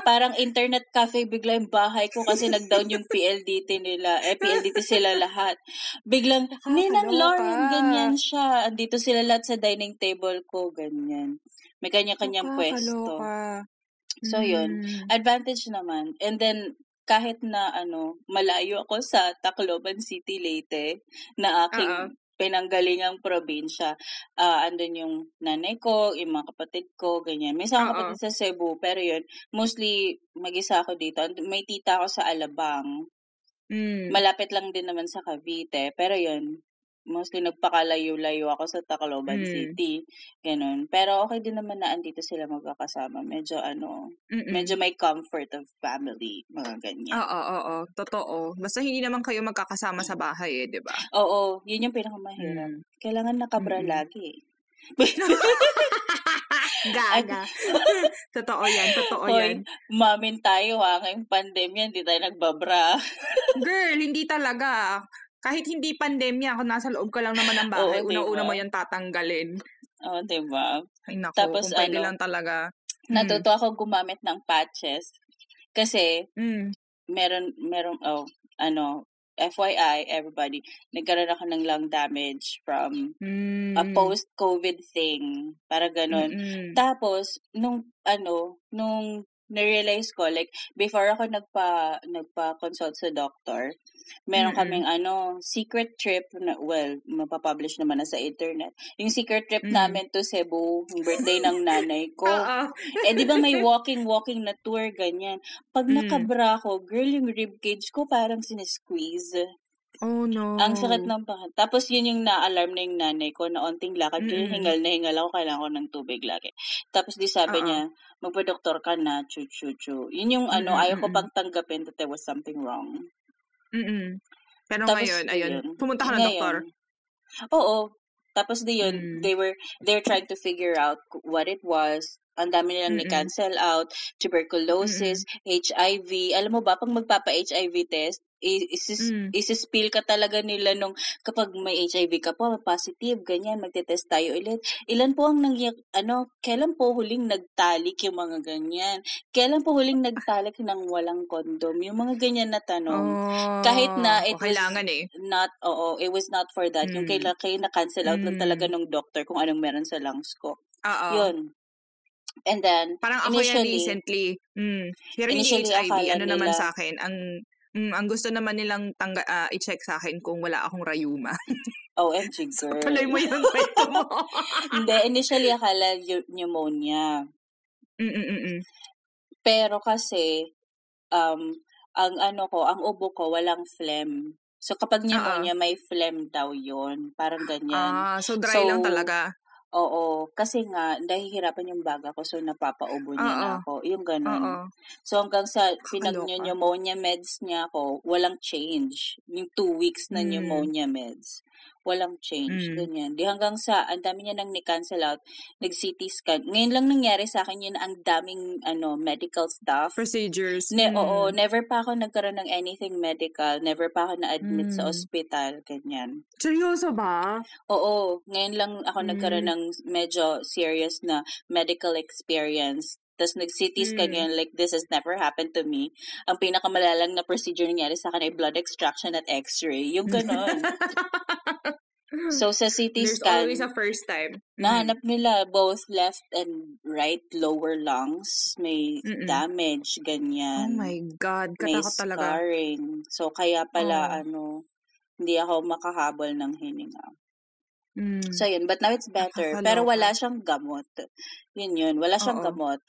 parang internet cafe bigla yung bahay ko kasi nag-down yung PLDT nila. Eh, PLDT sila lahat. Biglang, Ninang Nakakaloka. Lauren, ganyan siya. Andito sila lahat sa dining table ko, ganyan. May kanya-kanyang pwesto. So, yun. Mm. Advantage naman. And then, kahit na ano, malayo ako sa Tacloban City Leyte, na aking. Pinanggalingang probinsya. Ah, andun yung nanay ko, yung mga kapatid ko, ganyan. May isang Oo. kapatid sa Cebu, pero yun, mostly mag-isa ako dito. May tita ako sa Alabang. Mm. Malapit lang din naman sa Cavite, pero yun, mostly nagpakalayo-layo ako sa Tacloban Hmm. City, gano'n. Pero okey din naman na andito sila magkakasama, medyo ano, Mm. medyo may comfort of family, mga ganyan. Oo, oo, totoo. Basta hindi naman kayo magkakasama sa bahay, eh, 'di ba? Oo, 'yun yung pinakamahirap. Hmm. Kailangan nakabra Mm. lagi, eh. Gaga. Totoo 'yan, totoo Hoy, 'yan. umamin tayo, ha, ngayong pandemya hindi tayo nagbabra. Girl, hindi talaga. Kahit hindi pandemya, kung nasa loob ka lang naman ng bahay, Oo, 'di una-una mo? 'yan tatanggalin. Oo, 'di ba? Ay naku, Tapos kung puwede ano, lang talaga. Hmm. natuto akong gumamit ng patches kasi Hmm. meron merong oh, ano, FYI everybody, nagkaroon ako ng lung damage from a Hmm. post-COVID thing, parang gano'n. Mm. Tapos nung ano, nung na-realize ko like before ako nagpa nagpa-consult sa doctor, meron Mm. kaming ano, secret trip na well, mapa-publish naman na sa internet. Yung secret trip Mm. namin to Cebu, yung birthday ng nanay ko. Eh, di ba may walking-walking na tour, ganyan. Pag Hmm. nakabra ko, girl, yung ribcage ko parang sinisqueeze. Oh, no. Ang sakit ng paa. Tapos yun yung na-alarm na yung nanay ko na onting lakad. Kaya Mm. hingal na hingal ako, kailangan ko ng tubig lagi. Tapos di sabi Oo. niya, magpa-doktor ka na, chu chu chu. Yun yung ano, Mm, ayaw ko mm. pang tanggapin that there was something wrong. Mm. Pero Tapos ngayon, ayun, yun, pumunta ka ng ngayon, doktor? Oo. Tapos di yun, Hmm. they were, they're trying to figure out what it was. Ang dami nilang Mm. ni-cancel out, tuberculosis, HIV. Alam mo ba, pag magpapa-HIV test, isis, Mm. isispill ka talaga nila nung kapag may HIV ka po, positive, ganyan, magte-test tayo ulit. Ilan po ang nangyay, ano, kailan po huling nagtalik yung mga ganyan? Kailan po huling nagtalik ng walang kondom? Yung mga ganyan na tanong. Kahit na Oh, it o was eh. not, oo, it was not for that. Yung Mm. kailan kayo na-cancel out lang talaga Mm. ng doctor kung anong meron sa lungs ko. Oo. Yun. And then, Parang ako yan initially, recently. Mm. Pero hindi HIV. Ano naman nila, sa akin, ang mm, ang gusto naman nilang tangga, ah, i-check sa akin kung wala akong rayuma. OMG so, tuloy girl. mo yung kwento mo. Hindi, initially akala pneumonia. Mm-mm-mm. Pero kasi, um, ang ano ko, ang ubo ko, walang phlegm. So, kapag Oo. pneumonia, may phlegm daw yon Parang ganyan. Ah, so dry lang So, talaga. Oo. Kasi nga, nahihirapan yung baga ko, so napapaubo niya na ako. Yung ganun. Oo. So, hanggang sa Kakaloka. pinag-pneumonia meds niya ako, walang change. Yung two weeks na Mm. pneumonia meds, walang change. Mm. Ganyan. Di hanggang sa, ang dami niya nang ni-cancel out, nag-CT scan. Ngayon lang nangyari sa akin yun, ang daming ano, medical stuff. Procedures. Ne, Oo, Mm. never pa ako nagkaroon ng anything medical. Never pa ako na-admit sa Mm. ospital. Ganyan. Seryoso ba? Oo, ngayon lang ako nagkaroon Mm. ng medyo serious na medical experience. Tapos nag-CT scan Mm. yun, like, this has never happened to me. Ang pinakamalalang na procedure nangyari sa akin ay blood extraction at x-ray. Yung ganon. So, sa CT There's always scan, a first time. Nahanap nila both left and right lower lungs. May Mm-mm. damage, Oh ganyan. my God, May katakot talaga. scarring. So, kaya pala, Oh. ano, hindi ako makahabol ng hininga. Mm. So, yun. But now it's better. Pero Nakakaloka. wala siyang gamot. Yun yun. Wala siyang Oo. gamot.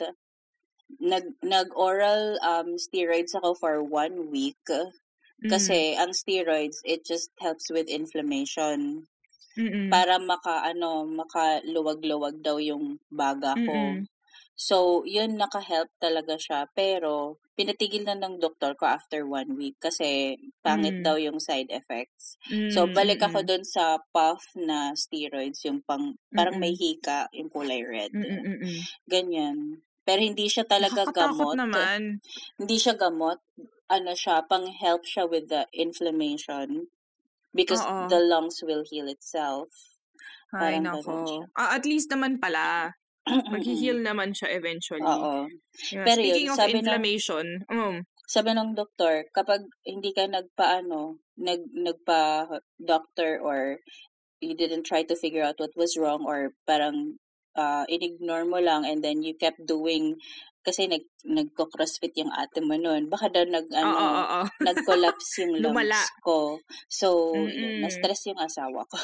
Nag, nag-oral um, steroids ako for one week. Kasi ang steroids, it just helps with inflammation. Mm-mm. Para maka, ano, makaluwag-luwag daw yung baga ko. Mm-mm. So, yun, naka-help talaga siya. Pero, pinatigil na ng doktor ko after one week kasi pangit Mm. daw yung side effects. So, Mm, balik ako mm-mm. dun sa puff na steroids, yung pang, parang may Mm-mm. hika, yung kulay red. Mm-mm-mm. Ganyan. Pero hindi siya talaga Nakakatakot gamot. naman. Hindi siya gamot. Ano siya, pang-help siya with the inflammation because Oo. the lungs will heal itself. Ay, Parang ganun siya. nako. Ah, at least naman pala. Mag-heal naman siya eventually. Oo. Yeah. Pero yun, Speaking of sabi ng- inflammation, um, Sabi ng doktor, kapag hindi ka nagpaano, nag nagpa doctor or you didn't try to figure out what was wrong or parang uh, inignore mo lang and then you kept doing kasi nag nagko-crossfit yung ate mo noon. Baka daw nag ano, oo, oo. nag-collapse yung lungs ko. So, Mm-mm. na-stress yung asawa ko.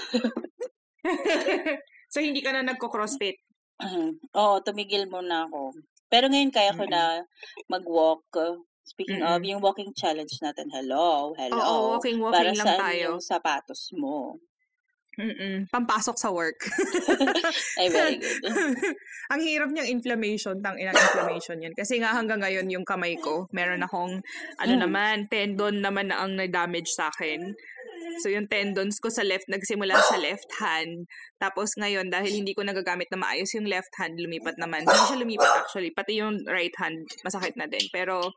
so, hindi ka na nagko-crossfit? Oo, tumigil muna ako. Pero ngayon kaya ko na mag-walk. Speaking of, Mm-mm. yung walking challenge natin, hello, hello. Oo, walking, Para walking lang saan tayo. yung sapatos mo? Mm, pampasok sa work. Ay, very good. Ang hirap niyang inflammation, tang inang inflammation yan. Kasi nga hanggang ngayon yung kamay ko, meron akong, ano Mm. naman, tendon naman na ang na-damage sa akin. So yung tendons ko sa left, nagsimula sa left hand. Tapos ngayon, dahil hindi ko nagagamit na maayos yung left hand, lumipat naman. Hindi siya lumipat actually, pati yung right hand, masakit na din. Pero,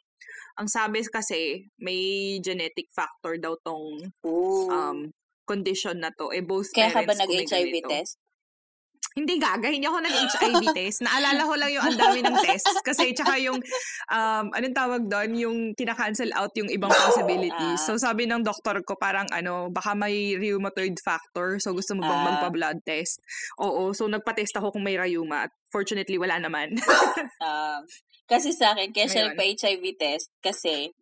ang sabi kasi, may genetic factor daw tong Ooh. um, condition na to. Eh, both Kaya ka ba parents ko may nag-HIV test? Hindi gaga, hindi ako nag-HIV test. Naalala ko lang yung ang dami ng tests. Kasi tsaka yung, um, anong tawag doon, yung tina-cancel out yung ibang possibilities. Ah. So sabi ng doktor ko parang ano, baka may rheumatoid factor. So gusto mo bang Ah. magpa-blood test? Oo, so nagpa-test ako kung may rheuma. Fortunately, wala naman. Um, kasi sa akin, kaya siya nagpa-HIV test kasi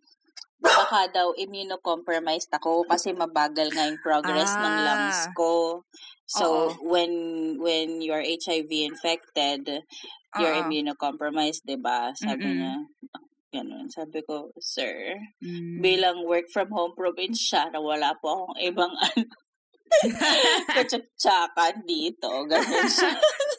baka daw immunocompromised ako kasi mabagal nga yung progress ng Ah. lungs ko. So, Oo. when when you're HIV infected, you're Oo. immunocompromised, 'di ba? Sabi Mm-mm. niya. Ganun. Sabi ko, sir, Mm. bilang work from home probinsya na wala po akong ibang ano, katsatsakan dito. Ganun siya.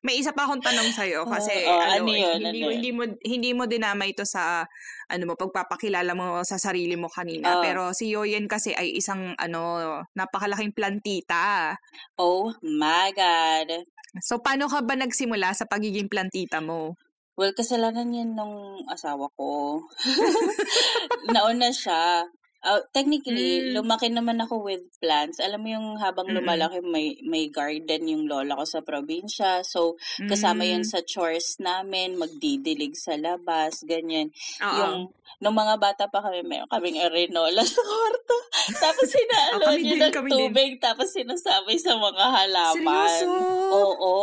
May isa pa akong tanong sa'yo kasi Oo, ano, ano yun, hindi, ano yun? hindi mo hindi mo dinamay ito sa ano mo pagpapakilala mo sa sarili mo kanina Oo. pero si Yoyen kasi ay isang ano napakalaking plantita. Oh my God. So paano ka ba nagsimula sa pagiging plantita mo? Well, kasalanan yan nung asawa ko. Nauna siya. Uh, technically, Mm. lumaki naman ako with plants. Alam mo yung habang Mm-mm. lumalaki, may, may garden yung lola ko sa probinsya. So, kasama yun Mm. sa chores namin, magdidilig sa labas, ganyan. Oo. Yung, nung mga bata pa kami, meron kaming arenola sa kwarto. tapos sinalo Oh, niya ng kami din. tubig, tapos sinasabay sa mga halaman. Seryoso? Oo.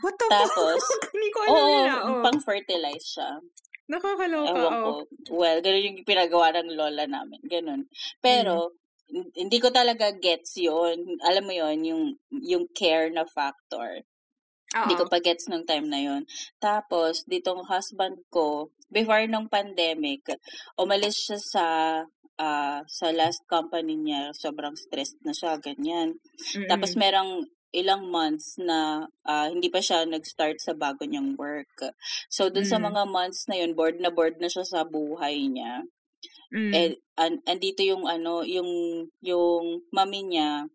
What the Tapos? Hindi ko alam Oo, yun. ah. Oh. pang-fertilize siya. Nakakaloka. Ewan oh. ko. Well, ganun yung pinagawa ng lola namin. Ganun. Pero, Mm. hin- hindi ko talaga gets yon Alam mo yon yung, yung care na factor. Hindi ko pa gets nung time na yon Tapos, ditong husband ko, before nung pandemic, umalis siya sa ah, sa last company niya. Sobrang stressed na siya, ganyan. Mm-mm. Tapos merong ilang months na ah, hindi pa siya nag-start sa bago niyang work. So, dun sa Mm. mga months na yun, bored na bored na siya sa buhay niya. Mm. Eh, an- andito yung ano, yung, yung mami niya,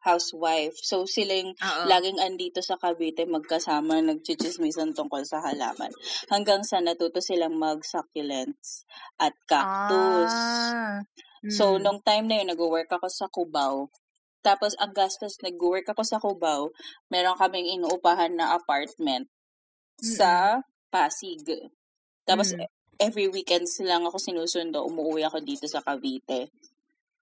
housewife. So, sila yung Oo. laging andito sa Cavite, magkasama, nagchichismisan tungkol sa halaman. Hanggang sa natuto silang mag-succulents at cactus. Ah. So, Mm. nung time na yun, nag-work ako sa Cubao. Tapos, ang gastos, nag-work ako sa Cubao, meron kaming inuupahan na apartment sa Pasig. Tapos, Mm. every weekends lang ako sinusundo, umuwi ako dito sa Cavite.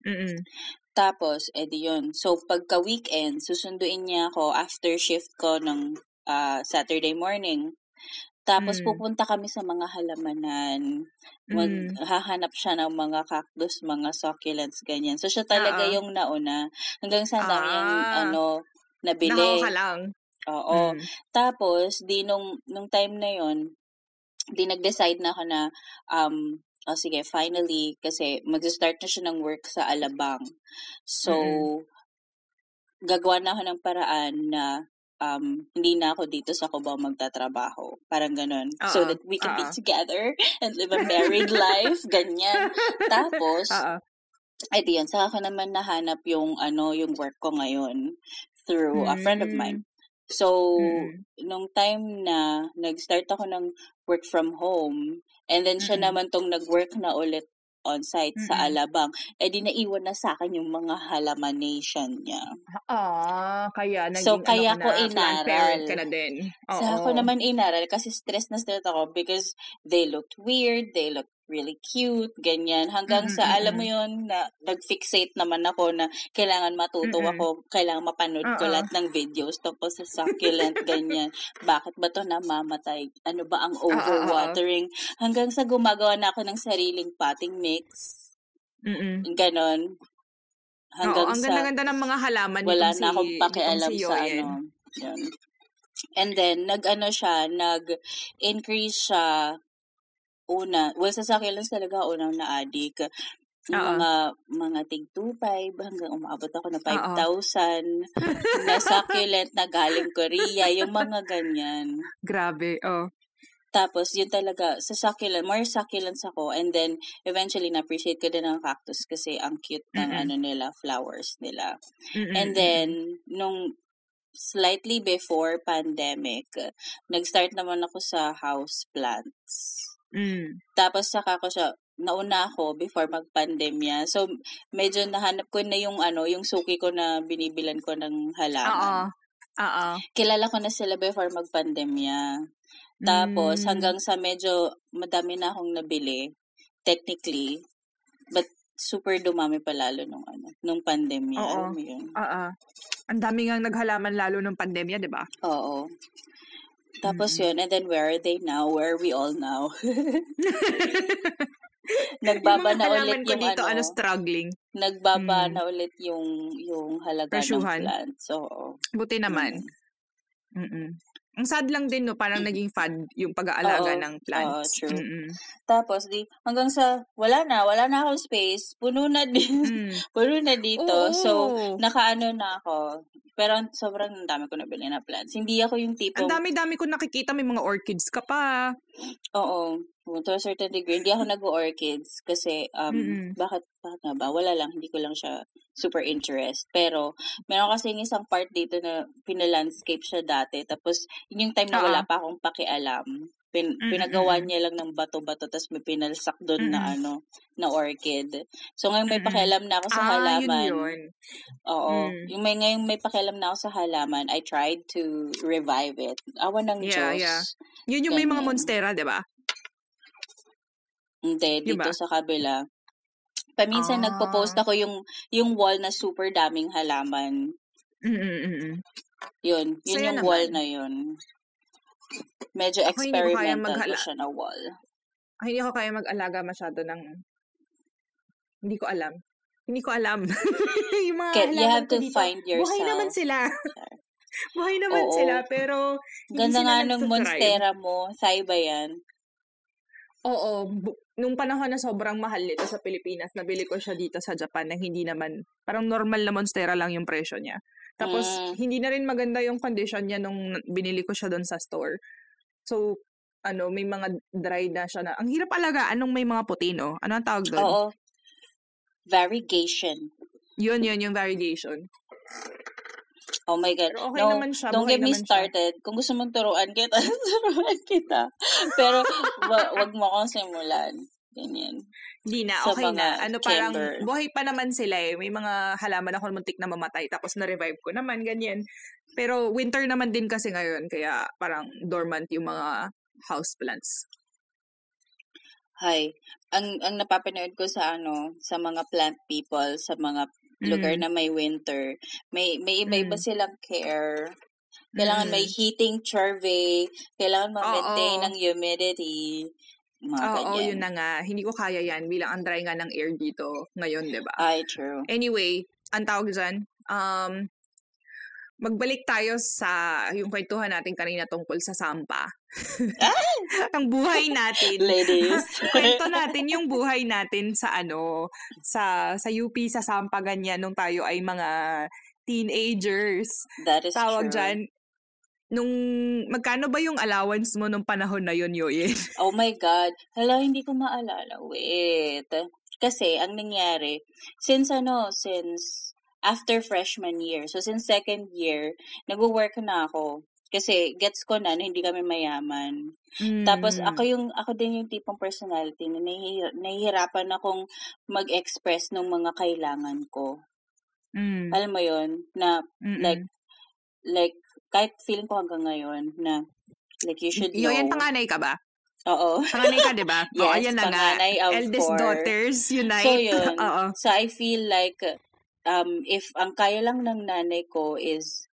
Mm-mm. Tapos, edi yun. So, pagka weekend, susunduin niya ako after shift ko ng ah, Saturday morning. Tapos, Mm. pupunta kami sa mga halamanan. Mag, Mm. hahanap siya ng mga cactus, mga succulents, ganyan. So, siya talaga Oo. yung nauna. Hanggang sa dami niyang, Ah. ano, nabili. Nahawa ka lang. Oo. Mm. Tapos, di nung, nung time na yon di nag-decide na ako na, um, oh sige, finally, kasi mag-start na siya ng work sa Alabang. So, Mm-mm. gagawa na ako ng paraan na um, hindi na ako dito sa Cubao magtatrabaho. Parang ganun. So Oo. that we can be Oo. together and live a married life. Ganyan. Tapos, Oo. ay di yun, saka ko naman nahanap yung, ano, yung work ko ngayon through a friend of mine. So, Mm. nung time na nag-start ako ng work from home, and then siya Mm-mm. naman tong nag-work na ulit on-site sa Mm-mm. Alabang, eh di naiwan na sa akin yung mga halamanation niya. Ah, kaya naging So, kaya ano ko na, inaral. ka na din. Oo. Sa ako naman inaral kasi stress na stress ako because they looked weird, they looked really cute, ganyan. Hanggang Mm-mm, sa, alam mo mm-mm. yun, na nag-fixate naman ako na kailangan matuto Mm-mm. ako, kailangan mapanood ko Oo. lahat ng videos tungkol sa succulent, ganyan. Bakit ba to namamatay? Ano ba ang overwatering? Hanggang sa gumagawa na ako ng sariling potting mix. Mm-mm. Ganon. Hanggang Oo, ang ganda-ganda ng mga halaman wala na si, akong pakialam si sa ano. Yun. And then, nag-ano siya, nag-increase siya una. Well, sa succulents talaga unang na-addict. Yung Oo. mga, mga tig 2.5 hanggang umabot ako na Oo. 5,000 na succulent na galing Korea, yung mga ganyan. Grabe, oh. Tapos, yun talaga, sa succulent, more succulents ako. And then, eventually, na-appreciate ko din ang cactus kasi ang cute ng Mm-mm. ano nila, flowers nila. Mm-mm, And then, nung slightly before pandemic, nag-start naman ako sa house plants. Mm. Tapos, saka ko siya, nauna ako before magpandemya. So, medyo nahanap ko na yung ano, yung suki ko na binibilan ko ng Oo. halaman. Oo. Kilala ko na sila before magpandemya. Tapos, Mm. hanggang sa medyo madami na akong nabili, technically, but super dumami pa lalo nung, ano, nung pandemya. Oo. Alam mo yun? Oo. Ang dami nga naghalaman lalo nung pandemya, di ba? Oo. Tapos Mm. yun, and then where are they now? Where are we all now? Nagbaba na ulit yung dito, ano, ano, struggling. nagbaba Mm. na ulit yung yung halaga Presyuhan. ng plants. Oo. Buti naman. Mm. Mm-mm. Ang sad lang din, no? Parang naging fad yung pag-aalaga Oo. ng Oo, plants. true. Mm-mm. Tapos di hanggang sa wala na, wala na akong space. Puno na din. Mm. puno na dito. Oo. So nakaano na ako. Pero sobrang dami ko nabili na plants. Hindi ako yung Ang tipong dami-dami ko nakikita, may mga orchids ka pa. Oo. To a certain degree, hindi ako nag-orchids kasi um Mm-mm. bakit bakit nga ba? Wala lang, hindi ko lang siya super interest. Pero meron kasi isang part dito na pinalandscape siya dati. Tapos yun yung time na wala pa akong pakialam. Pin, pinagawa niya lang ng bato-bato tapos may pinalsak doon na Mm. ano, na orchid. So ngayon may pakialam na ako sa Ah, yun halaman. yun. Oo. Mm. Yung may ngayong may pakialam na ako sa halaman, I tried to revive it. Awa ng Yeah, Diyos. yeah. Yun yung may mga Ganyan. monstera, di ba? Hindi, Di dito ba? sa kabila. Paminsan Ah. nagpo-post ako yung yung wall na super daming halaman. Mm-mm-mm. Yun, yun Saya yung wall naman. na yun. Medyo Ako hindi ko kaya experimental ko maghala. siya na wall. Ay, hindi ako kaya mag-alaga masyado ng... Hindi ko alam. Hindi ko alam. yung mga Kaya you halaman have ko to dito, find buhay naman yourself. sila. buhay naman Oo. sila, pero hindi Ganda sila nga nung nagsathrive. monstera mo. Thai ba yan? Oo. Bu- nung panahon na sobrang mahal nito sa Pilipinas, nabili ko siya dito sa Japan na hindi naman, parang normal na monstera lang yung presyo niya. Tapos, Mm. hindi na rin maganda yung condition niya nung binili ko siya doon sa store. So, ano, may mga dry na siya na. Ang hirap alagaan nung may mga puti, no? Ano ang tawag doon? Oo. Variegation. Yun, yun, yung variegation. Oh my God. Pero okay no, naman siya. don't get me naman siya. started. Kung gusto mong turuan kita, turuan kita. Pero, wa- wag mo akong simulan. Ganyan. Hindi na, Sa okay na. Ano parang, chamber. buhay pa naman sila eh. May mga halaman ako muntik na mamatay. Tapos na-revive ko naman, ganyan. Pero winter naman din kasi ngayon. Kaya parang dormant yung mga houseplants. Hi. Ang ang napapanood ko sa ano, sa mga plant people, sa mga lugar Mm. na may winter, may may iba-iba Mm. silang care. Kailangan may Mm. heating survey, kailangan ma-maintain ang humidity, mga Oo, ganyan. yun na nga. Hindi ko kaya yan bilang ang dry nga ng air dito ngayon, di ba? Ay, true. Anyway, ang tawag dyan, um, magbalik tayo sa yung kwentuhan natin kanina tungkol sa sampa. ang buhay natin. Ladies. Kwento natin yung buhay natin sa ano, sa sa UP, sa Sampa, ganyan, nung tayo ay mga teenagers. That is Tawag true. dyan, nung, magkano ba yung allowance mo nung panahon na yun, Yoyin? Oh my God. Hala, hindi ko maalala. Wait. Kasi, ang nangyari, since ano, since after freshman year, so since second year, nag-work na ako. Kasi, gets ko na, na hindi kami mayaman. Tapos, Mm. ako yung, ako din yung tipong personality na nahihir- nahihirapan akong mag-express ng mga kailangan ko. Mm. Alam mo yun? Na, Mm-mm. like, like, kahit feeling ko hanggang ngayon, na, like, you should know. Yoyin, panganay ka ba? Oo. Panganay ka, di ba? Oo, Yes, ayan na nga. Eldest four. daughters unite. So, yun. Oo. So, I feel like, um, if ang kaya lang ng nanay ko is,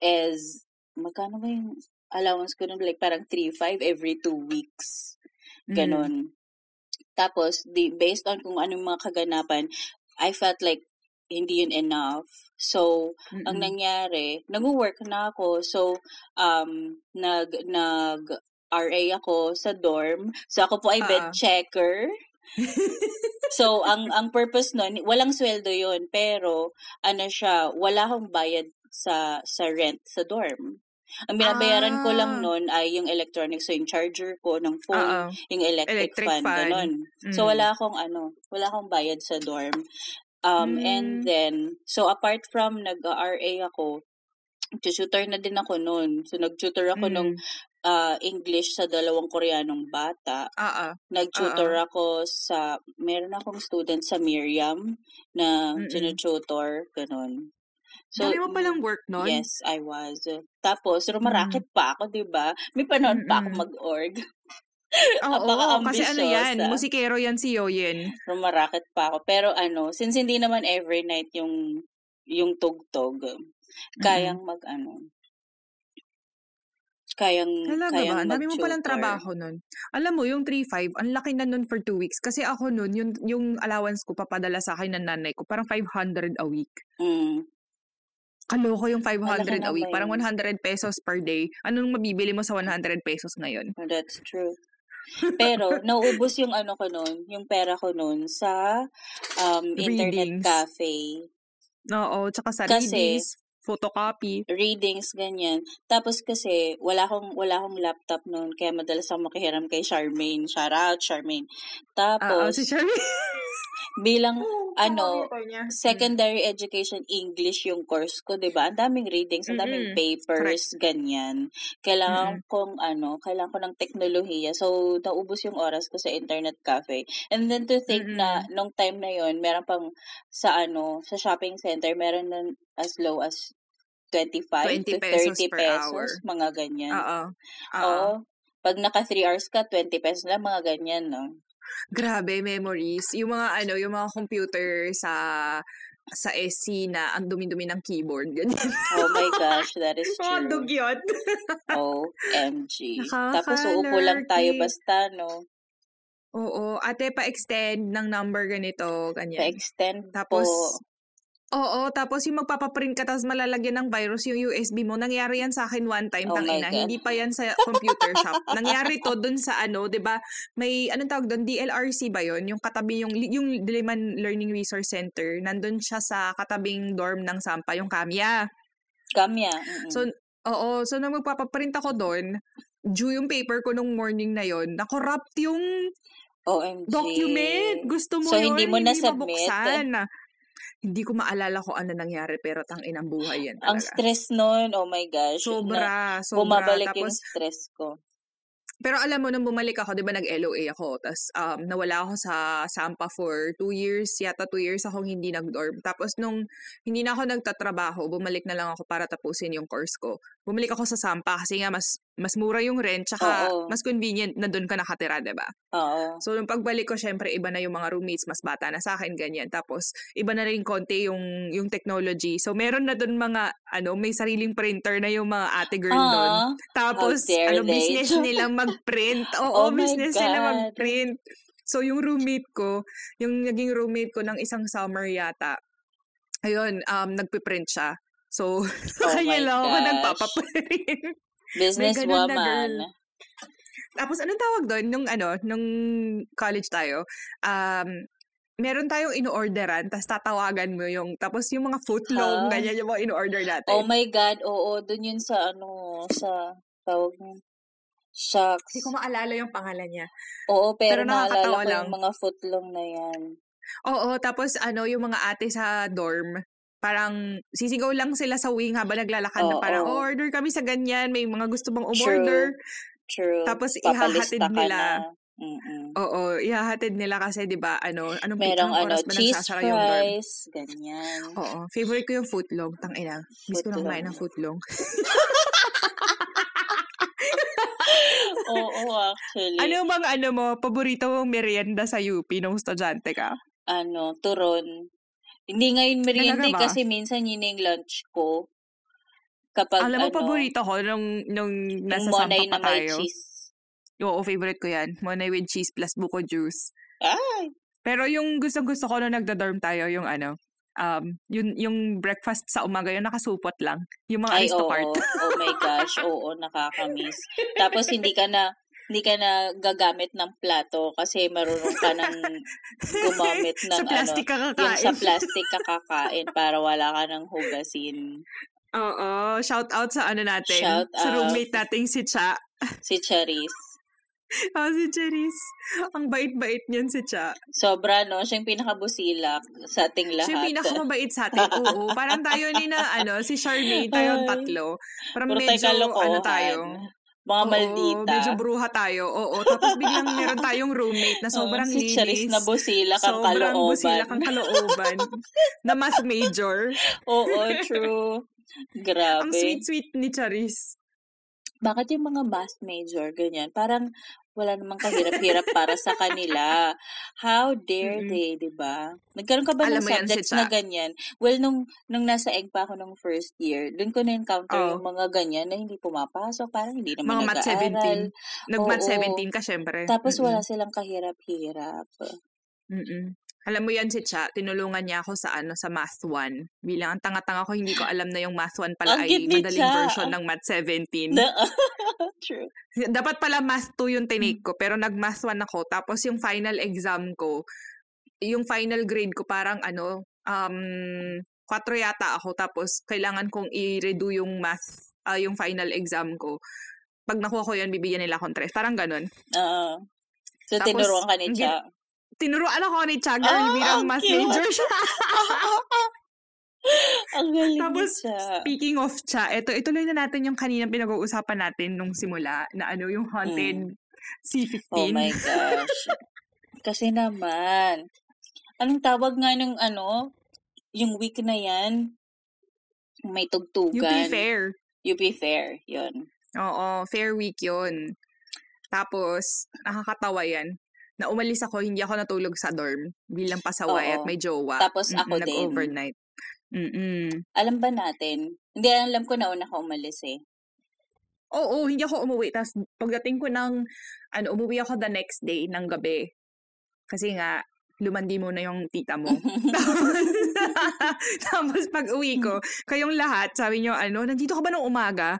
is, magkano ba yung allowance ko nun? Like, parang 3-5 every two weeks. Mm. Ganon. Tapos, the, based on kung anong mga kaganapan, I felt like, hindi yun enough. So, Mm-mm. ang nangyari, nag-work na ako. So, um, nag, nag, RA ako sa dorm. So, ako po ay bed Ah. checker. so, ang ang purpose nun, walang sweldo yon pero ano siya, wala akong bayad sa sa rent sa dorm. Ang binabayaran ko lang Ah. nun ay yung electronics, so yung charger ko ng phone, Oo. yung electric, Electric fan, fan. ganun. So Mm. wala akong ano, wala akong bayad sa dorm. Um, and Mm. then, so apart from nag-RA ako, tutor na din ako noon. So nag-tutor ako Mm. ah, English sa dalawang Koreanong bata. Oo. Nag-tutor ako sa, meron akong student sa Miriam na tinututor, ganun. So, Dami mo palang work nun? Yes, I was. Tapos, rumaraket pa ako, di ba? May panahon pa ako mag-org. Oo, kasi ano yan, Napaka-ambisyosa. musikero yan si Yoyen. Rumaraket pa ako. Pero ano, since hindi naman every night yung yung tugtog, kayang mag ano, kayang, Talaga kayang ba? Ang dami mo palang trabaho nun. Alam mo, yung 3-5, ang laki na nun for 2 weeks. Kasi ako nun, yung, yung allowance ko papadala sa akin ng nanay ko, parang 500 a week. Mm. Kaloko yung 500 Malaki a week. Parang yun. 100 pesos per day. Anong mabibili mo sa 100 pesos ngayon? Oh, That's true. Pero, nauubos yung ano ko noon, yung pera ko noon sa um, internet Readings. cafe. Oo, tsaka sa Kasi- readings, photocopy. readings, ganyan. Tapos kasi, wala akong, wala akong laptop noon, kaya madalas akong makihiram kay Charmaine. Shout out, Charmaine. Oo, Tapos, si Charlie. bilang, ano, Pakita niya. secondary education English yung course ko, 'di ba? Ang daming readings, ang daming Mm-mm. papers, ganyan. Kailangan kong ano, kailangan ko ng teknolohiya. So, naubos yung oras ko sa internet cafe. And then to think na nung time na yon, meron pang sa ano, sa shopping center, meron na as low as 25 20 to 30 pesos pesos, mga ganyan. Oo. Oo. Oo. Pag naka 3 hours ka, 20 pesos lang, mga ganyan, no? Grabe, memories. Yung mga ano, yung mga computer sa sa SC na ang dumi-dumi ng keyboard. Ganyan. Oh my gosh, that is Mga true. dugyot. OMG. Tapos uupo lang tayo basta, no? Oo. Ate, pa-extend ng number ganito. Ganyan. Pa-extend Tapos, po. Oo, tapos yung magpapaprint ka tapos malalagyan ng virus yung USB mo. Nangyari yan sa akin one time, Oh tang my ina. God. Hindi pa yan sa computer shop. Nangyari to dun sa ano, 'di ba? May anong tawag doon? DLRC ba 'yon? Yung katabi yung yung Diliman Learning Resource Center. Nandun siya sa katabing dorm ng Sampa, yung Kamya. Kamya. mm-mm. So, oo. So, nung magpapaprint ako doon, due yung paper ko nung morning na yon na-corrupt yung OMG. document. Gusto mo So, yun, hindi mo na-submit? mabuksan. Hindi ko maalala kung ano nangyari, pero tang inang buhay yan Ang talaga. stress nun, oh my gosh. Na, Sobra, sobra. bumabalik yung Tapos, stress ko. pero alam mo, nung bumalik ako, di ba nag-LOA ako, tapos um, nawala ako sa Sampa for two years, yata two years akong hindi nag-dorm. Tapos nung hindi na ako nagtatrabaho, bumalik na lang ako para tapusin yung course ko. Bumalik ako sa Sampa kasi nga mas mas mura yung rent, tsaka Oo. mas convenient na doon ka nakatira, di ba? Oo. So, nung pagbalik ko, syempre, iba na yung mga roommates, mas bata na sa akin, ganyan. Tapos, iba na rin konti yung, yung technology. So, meron na doon mga, ano, may sariling printer na yung mga ate girl doon. Ah, Tapos, ano, they? business nilang mag-print. Oo, Oh business nila mag-print. So, yung roommate ko, yung naging roommate ko ng isang summer yata, ayun, um, nagpiprint siya. So, Oh kaya lang ako nagpapaprint. Businesswoman. girl. Tapos anong tawag doon nung ano, nung college tayo? Um meron tayong ino-orderan, tapos tatawagan mo yung, tapos yung mga footlong, Ah. ganyan yung mga in-order natin. Oh my God, oo. Dun yun sa ano, sa tawag niya. Shucks. Hindi ko maalala yung pangalan niya. Oo, pero, Pero naalala ko lang. yung mga footlong na yan. Oo, tapos ano, yung mga ate sa dorm, parang sisigaw lang sila sa wing habang naglalakad na Oo. parang, oh, order kami sa ganyan, may mga gusto bang umorder. True. Tapos Papalista ihahatid nila. na. Mm-mm. Oo, ihahatid nila kasi 'di ba, ano, anong Merong ano, oras ba cheese nagsasara yung dorm? fries, ganyan. Oo, favorite ko yung footlong, tang ina. Miss ko na Footlong. kumain ng footlong. Oo, actually. Ano bang ano mo, paborito mong merienda sa UP nung estudyante ka? ano, turon. Hindi ngayon merienda kasi minsan yun yung lunch ko. Kapag Alam mo, ano, paborito ko nung, nung nasa Sampa na pa may tayo. cheese. Oo, favorite ko yan. Monay with cheese plus buko juice. Ay! Pero yung gusto-gusto ko nung nagda-dorm tayo, yung ano, um, yung, yung breakfast sa umaga, yung nakasupot lang. Yung mga Ay, oo. Aristocart. Oh my gosh, oo, nakakamiss. Tapos hindi ka na hindi ka na gagamit ng plato kasi marunong ka nang gumamit ng sa plastic ano, ka yung sa kakain. plastic ka kakain para wala ka nang hugasin. Oo, shout out sa ano natin. Shout sa out. roommate nating si Cha. Si Charis. Oh, si Cherise. Ang bait-bait niyan si Cha. Sobra, no? Siya yung pinakabusilak sa ating lahat. Siya yung pinakamabait sa atin. Oo, parang tayo ni na, ano, si Charmaine, tayo ang Ay. tatlo. Parang tayo medyo, ano tayo. Mga Oo, maldita. medyo bruha tayo. Oo, tapos biglang meron tayong roommate na sobrang Oo, si linis. na busilak ang sobrang kalooban. busilak ang kalooban. na math major. Oo, true. Grabe. Ang sweet-sweet ni Charis. Bakit yung mga math major, ganyan? Parang wala namang kahirap-hirap para sa kanila. How dare Mm-mm. they, di ba? Nagkaroon ka ba Alam ng yan, subjects si na ganyan? Well, nung, nung nasa egg pa ako nung first year, dun ko na-encounter Oh. yung mga ganyan na hindi pumapasok, parang hindi naman Mga nag-aaral. 17. Nag-math Oo. 17 ka, syempre. Tapos Mm-mm. wala silang kahirap-hirap. Mm-mm. Alam mo yan si Cha, tinulungan niya ako sa ano sa Math 1. Bilang ang tanga-tanga ko, hindi ko alam na yung Math 1 pala ay madaling Cha. version ng Math 17. Na- True. Dapat pala Math 2 yung tinake ko, pero nag-Math 1 ako. Tapos yung final exam ko, yung final grade ko parang ano, um, 4 yata ako. Tapos kailangan kong i-redo yung math, ah, yung final exam ko. Pag nakuha ko yun, bibigyan nila akong 3. Parang ganun. Oo. So, Tapos, tinuruan ka ni Cha. Tinuruan ako ni Cha, girl, Ah, bilang ang math cute. major siya. Ang galing Tapos, Cha. speaking of cha, ito, ituloy na natin yung kanina pinag-uusapan natin nung simula na ano, yung haunted C15. Oh my gosh. Kasi naman, anong tawag nga nung ano, yung week na yan, may UP tugtugan. Fair. UP Fair, yun. Oo, Fair Week yun. Tapos, nakakatawa yan. Na umalis ako, hindi ako natulog sa dorm bilang pasaway Oo. at may jowa. Tapos ako din. Nag-overnight. Mm-mm. Alam ba natin? Hindi, alam ko na una ka umalis eh. Oo, hindi ako umuwi. Tapos pagdating ko ng, ano, umuwi ako the next day ng gabi. Kasi nga, lumandi mo na yung tita mo. Tapos pag uwi ko, kayong lahat, sabi nyo, ano, nandito ka ba nung umaga?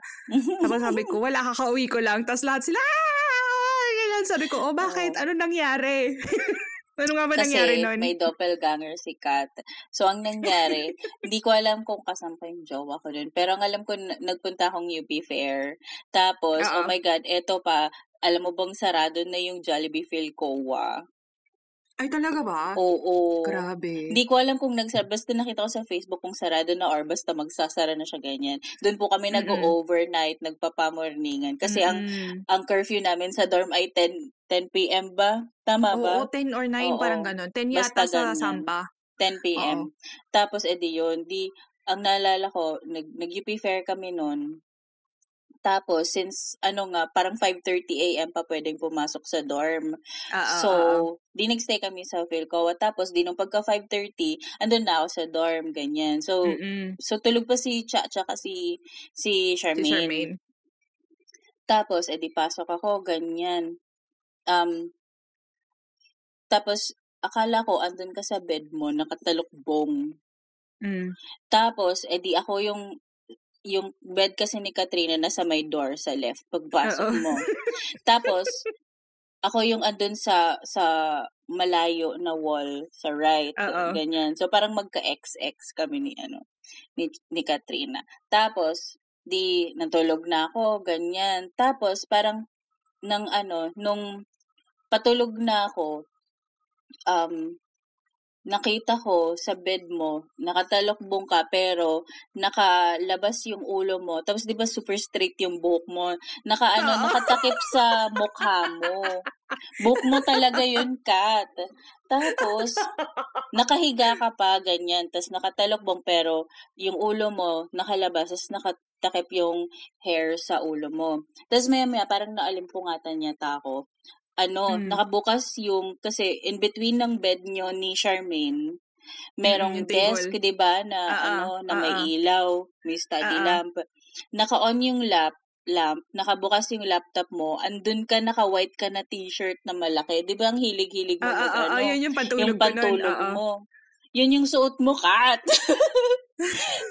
Tapos sabi ko, wala, kakauwi ko lang. Tapos lahat sila, "Ah!" Ganyan. Sabi ko, oh, bakit? Oo. Ano nangyari? ano nga ba Kasi nangyari nun? may doppelganger si Kat. So, ang nangyari, hindi ko alam kung kasampa yung jowa ko dun. Pero ang alam ko, na- nagpunta akong UP Fair. Tapos, Oo. oh my God, eto pa, alam mo bang sarado na yung Jollibee Philcoa? Ay, talaga ba? Oo. Grabe. Hindi ko alam kung nagsara. Basta nakita ko sa Facebook kung sarado na or basta magsasara na siya ganyan. Doon po kami Mm-mm. nag-overnight, nagpapamorningan. Kasi ang Mm-mm. ang curfew namin sa dorm ay 10, 10 p.m. ba? Tama ba? Oo, 10 or 9, Oo. parang ganun. 10 Basta yata sa. Sampa. 10 p.m. Oo. Tapos, edi yun, di, ang naalala ko, nag, nag-UP Fair kami noon. Tapos, since, ano nga, parang 5.30 a.m. pa pwedeng pumasok sa dorm. Ah, ah, so, ah, ah. di nagstay kami sa Philcoa. Tapos, di nung pagka 5.30, andun na ako sa dorm, ganyan. So, Mm-mm. so tulog pa si Cha, tsaka si, si Si Charmaine. Charmaine. Tapos, edi pasok ako, ganyan. Um, tapos, akala ko, andun ka sa bed mo, nakatalukbong. Mm. Tapos, edi ako yung yung bed kasi ni Katrina nasa may door sa left pagpasok Oo. mo. Tapos ako yung andun sa sa malayo na wall sa right, Oo. ganyan. So parang magka-XX kami ni ano ni, ni Katrina. Tapos di natulog na ako, ganyan. Tapos parang nang ano nung patulog na ako um nakita ko sa bed mo, nakatalokbong ka, pero nakalabas yung ulo mo. Tapos, di ba, super straight yung buhok mo. Naka, ano, Oo. nakatakip sa mukha mo. Buhok mo talaga yun, Kat. Tapos, nakahiga ka pa, ganyan. Tapos, nakatalokbong, pero yung ulo mo, nakalabas. Tapos, nakatakip yung hair sa ulo mo. Tapos, maya-maya, parang naalimpungatan yata ako ano, Mm. nakabukas yung, kasi in between ng bed nyo ni Charmaine, merong Mm, yung table. desk, di ba, na ah, ano, na ah, may ah. ilaw, may study ah. lamp. Naka-on yung lap, lamp, nakabukas yung laptop mo, andun ka, naka-white ka na t-shirt na malaki. Di ba ang hilig-hilig mo ah, ah, ano, yun yung pantulog yung nun. pantulog ah. mo. Yun yung suot mo, Kat.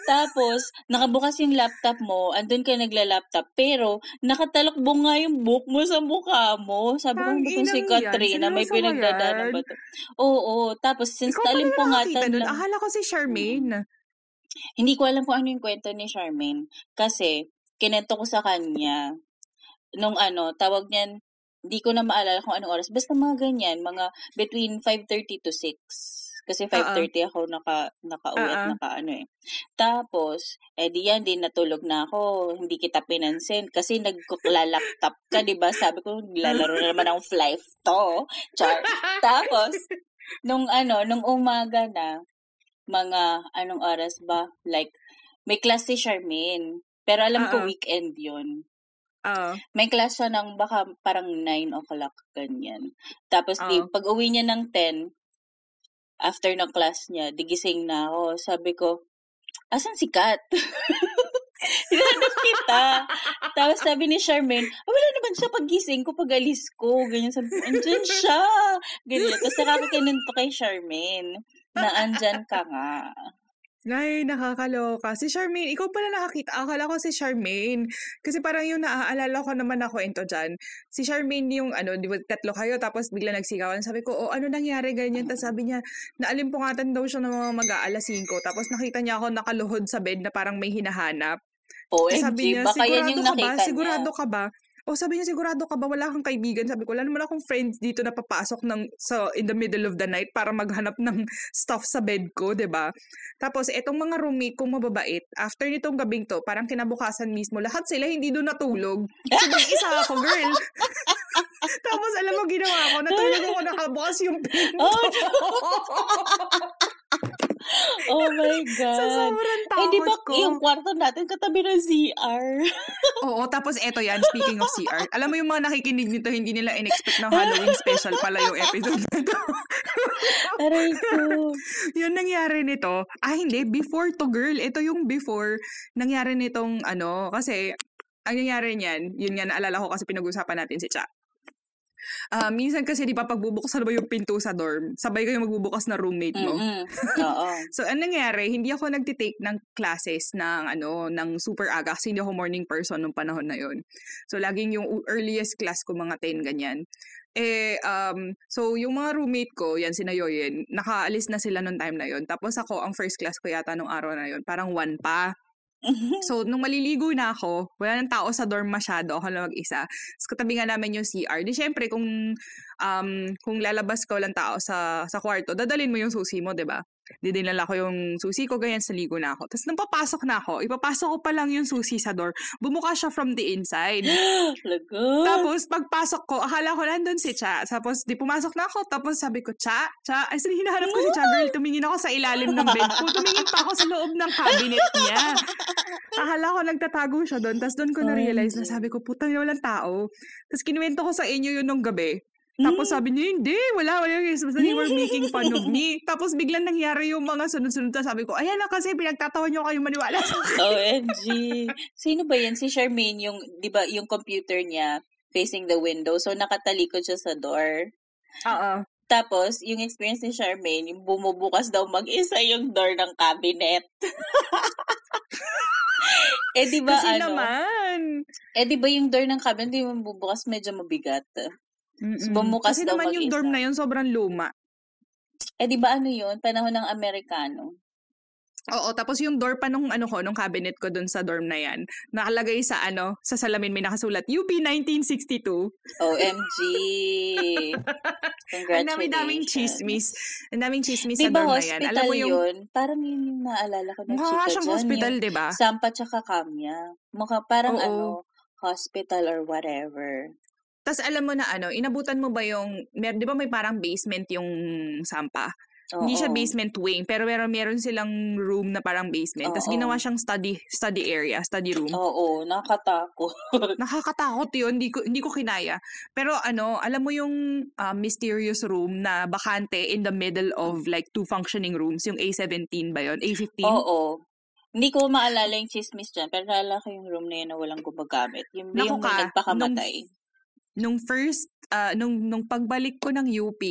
Tapos, nakabukas yung laptop mo, andun ka nagla-laptop, pero nakatalakbo nga yung book mo sa mukha mo. Sabi ko, itong si inang yan? Katrina, may pinagdadaanan ba to? Oo, tapos since Ikaw talimpungatan lang. Akala ko si Charmaine. Hindi ko alam kung ano yung kwento ni Charmaine. Kasi, kinento ko sa kanya, nung ano, tawag niyan, hindi ko na maalala kung anong oras. Basta mga ganyan, mga between 5.30 to 6. Kasi 5.30 ako naka, naka-uwi at naka-ano eh. Tapos, eh di yan, di natulog na ako. Hindi kita pinansin. Kasi nagkukla-laptop ka, di ba? Sabi ko, lalaro na naman ang fly to. Char. Tapos, nung ano, nung umaga na, mga anong oras ba? Like, may class si Charmaine. Pero alam ko Oo. weekend yun. Oo. May class siya ng baka parang 9 o'clock, ganyan. Tapos, di, Oo. pag uwi niya ng 10, after ng class niya, digising na ako. Sabi ko, asan si Kat? Hinanap kita. Tapos sabi ni Charmaine, ah, wala naman siya pagising ko, pag alis ko. Ganyan sabi ko, andyan siya. Ganyan. Tapos saka ko kinento kay Charmaine na andyan ka nga. Ay, nakakaloka. Si Charmaine, ikaw pala nakakita. Akala ko si Charmaine. Kasi parang yung naaalala ko naman na kwento dyan. Si Charmaine yung ano, di ba tatlo kayo, tapos bigla nagsigawan. Sabi ko, oh, ano nangyari ganyan? Tapos sabi niya, naalimpungatan daw siya ng mga mag-aalas 5. Tapos nakita niya ako nakaluhod sa bed na parang may hinahanap. Tapos sabi OMG, niya, baka yan sigurado yung ka ba? nakita Sigurado niya. ka ba? O sabi niya, sigurado ka ba? Wala kang kaibigan. Sabi ko, wala naman akong friends dito na papasok ng, sa, in the middle of the night para maghanap ng stuff sa bed ko, ba Tapos, etong mga roommate kong mababait, after nitong gabing to, parang kinabukasan mismo, lahat sila hindi doon natulog. So, mag-isa ako, girl. Tapos, alam mo, ginawa ko, natulog ako nakabukas yung pinto. Oh, oh my Sa God. sobrang Eh, takot di ba ko. yung kwarto natin katabi ng CR? Oo, tapos eto yan, speaking of CR. Alam mo yung mga nakikinig nito, hindi nila in-expect ng Halloween special pala yung episode na to. Aray ko. yun nangyari nito. Ah, hindi. Before to, girl. Ito yung before nangyari nitong ano. Kasi, ang nangyari niyan, yun nga naalala ko kasi pinag-usapan natin si Cha. Ah, minsan kasi di ba pagbubuksan ba yung pinto sa dorm, sabay kayo magbubukas na roommate mo. Mm-mm. Oo. So, ang nangyari, hindi ako nagtitake ng classes ng, ano, ng super aga kasi hindi ako morning person nung panahon na yon So, laging yung earliest class ko mga 10, ganyan. Eh, um, so, yung mga roommate ko, yan, sina Yoyen, nakaalis na sila nung time na yon Tapos ako, ang first class ko yata nung araw na yon parang one pa. So, nung maliligo na ako, wala nang tao sa dorm masyado, ako lang mag-isa. Tapos katabi nga namin yung CR. Di syempre, kung, um, kung lalabas ka walang tao sa, sa kwarto, dadalin mo yung susi mo, di ba? Di dinala ko yung susi ko, ganyan, sa ligo na ako. Tapos nung papasok na ako, ipapasok ko pa lang yung susi sa door, bumuka siya from the inside. Tapos, pagpasok ko, akala ko nandun si Cha. Tapos, di pumasok na ako. Tapos, sabi ko, Cha, Cha. Ay, sabi, hinahanap ko si Cha, girl. Tumingin ako sa ilalim ng bed ko. Tumingin pa ako sa loob ng cabinet niya. Akala ko nagtatago siya doon. Tapos, doon ko na-realize na sabi ko, putang ina, walang tao. Tapos, kinuwento ko sa inyo yun nung gabi. Tapos sabi niya, hindi, wala, wala. Basta you were making fun of me. Tapos biglang nangyari yung mga sunod-sunod. Tapos sabi ko, ayan na kasi pinagtatawan niyo kayo maniwala sa akin. OMG. Sino ba yan? Si Charmaine, yung, di ba, yung computer niya facing the window. So, nakatalikod siya sa door. Oo. Tapos, yung experience ni Charmaine, yung bumubukas daw mag-isa yung door ng cabinet. eh, di ba, Kasi ano? naman. Eh, di ba yung door ng cabinet, di ba bubukas medyo mabigat? Mm-mm. bumukas Kasi daw naman yung dorm na yun sobrang luma. Eh, di ba ano yun? Panahon ng Amerikano. Oo, tapos yung door pa nung ano ko, nung cabinet ko dun sa dorm na yan, nakalagay sa ano, sa salamin may nakasulat, UP 1962. OMG. Congratulations. Ang dami-daming chismis. Ang daming chismis Di sa dorm na yan. Alam mo yung, yun? Parang yun yung naalala ko na mukha chika siyang dyan. hospital, di ba? Sampa tsaka Kamya. Mukha parang Oo. ano, hospital or whatever. Tapos alam mo na ano, inabutan mo ba yung, mer- di ba may parang basement yung Sampa? Oo. Hindi siya basement wing, pero meron, meron silang room na parang basement. Tapos ginawa siyang study study area, study room. Oo, nakatakot. Nakakatakot yun, hindi ko, hindi ko kinaya. Pero ano, alam mo yung ah, mysterious room na bakante in the middle of like two functioning rooms, yung A17 ba yun? A15? Oo. Hindi ko maalala yung chismis dyan, pero naalala ko yung room na yun na walang gumagamit. Yung, Naku yung ka, nagpakamatay. Nung first, ah, nung, nung pagbalik ko ng UP,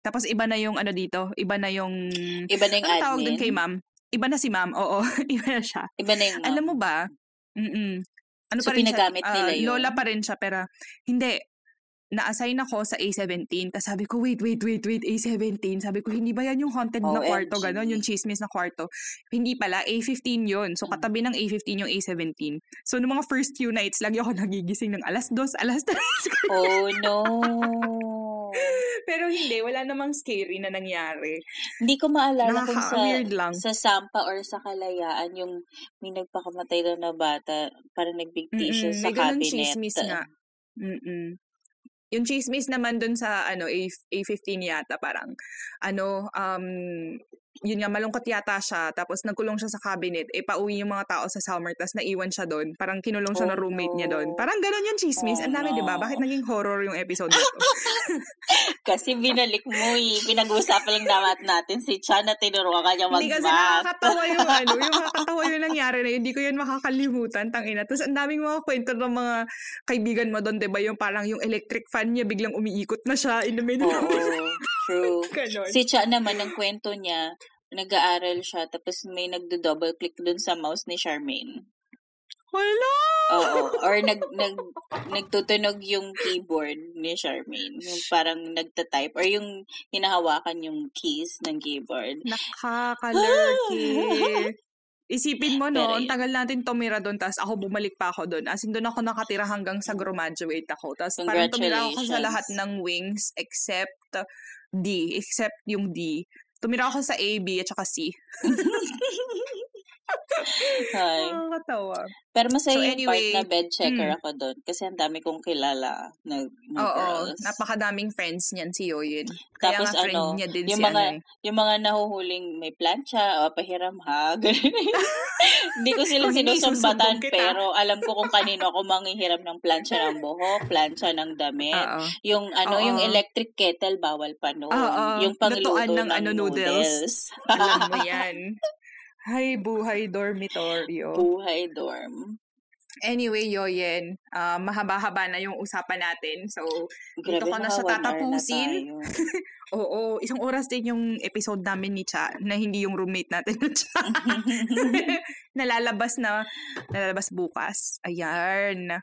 tapos iba na yung ano dito, iba na yung, Iba na yung ano tawag dun kay ma'am? iba na si ma'am, oo, iba na siya. Iba na yung Alam mo ba, mm ano So, pa rin siya, pinagamit nila ah, yun? lola pa rin siya, pero hindi, na-assign ako sa A17. Tapos sabi ko, wait, wait, wait, wait, A17. Sabi ko, hindi ba yan yung haunted na kwarto, gano'n, yung chismis na kwarto. Hindi pala, A15 yun. So, katabi ng A15 yung A17. So, noong mga first few nights, lagi ako nagigising ng alas dos, alas tres. Oh, no. Pero hindi, wala namang scary na nangyari. Hindi ko maalala kung sa lang. sa Sampa or sa Kalayaan yung may nagpakamatay daw na bata parang nag-big tissue Mm-mm, sa may ganun cabinet. chismis nga. Mm-mm. Yung chismis naman dun sa ano A, A15 yata parang ano um yun nga malungkot yata siya tapos nagkulong siya sa cabinet eh pauwi yung mga tao sa summer tapos naiwan siya doon. Parang kinulong siya Oh, ng roommate niya doon. No. parang ganun yung chismis. Oh, ang dami di ba? no. bakit naging horror yung episode na to? Kasi binalik mo eh. Pinag-uusapan lang naman natin si Chan na tinuruan ka niya hindi kasi nakakatawa yung ano yung nakakatawa yung nangyari na yun. Hindi ko yun makakalimutan tangina. Tapos ang daming mga kwento ng mga kaibigan mo doon di ba? Yung parang yung electric fan niya biglang umiikot na siya in the middle Oo, true. Ganon. Si Cha naman, ang kwento niya, nag-aaral siya, tapos may nagdo-double click dun sa mouse ni Charmaine. Wala! Oo. Or nag, nag, nagtutunog yung keyboard ni Charmaine. Yung parang nagta-type. Or yung hinahawakan yung keys ng keyboard. Nakakalurky. Isipin mo, no, ang tagal natin tumira doon, tapos ako bumalik pa ako doon. As in, doon ako nakatira hanggang sa graduate ako. Tapos parang tumira ako sa lahat ng wings except D, except yung D. Tumira ako sa A, B, at saka C. Hi. Nakakatawa. Pero masaya So, yung part anyway, na bed checker mm. ako doon. Kasi ang dami kong kilala na, na Oo, girls. napakadaming friends niyan si Yoyin. Kaya Tapos nga friend ano, niya din yung si mga, ano eh. yung mga nahuhuling may plancha, o pahiram ha. Hindi ko sila sinusumbatan, pero alam ko kung kanino ako manghihiram ng plancha ng buhok, plancha ng damit. Oo. Yung ano, Oo. yung electric kettle, bawal pa noon. Oo. Yung pangluto ng ng, ano, noodles. noodles. Alam mo yan. Hay, buhay dormitoryo. Buhay dorm. Anyway, Yoyen, ah, mahaba-haba na yung usapan natin. So, Grabe, ko na siya tatapusin. oo, isang oras din yung episode namin ni Cha, na hindi yung roommate natin ni Cha. nalalabas na, nalalabas bukas. Ayan.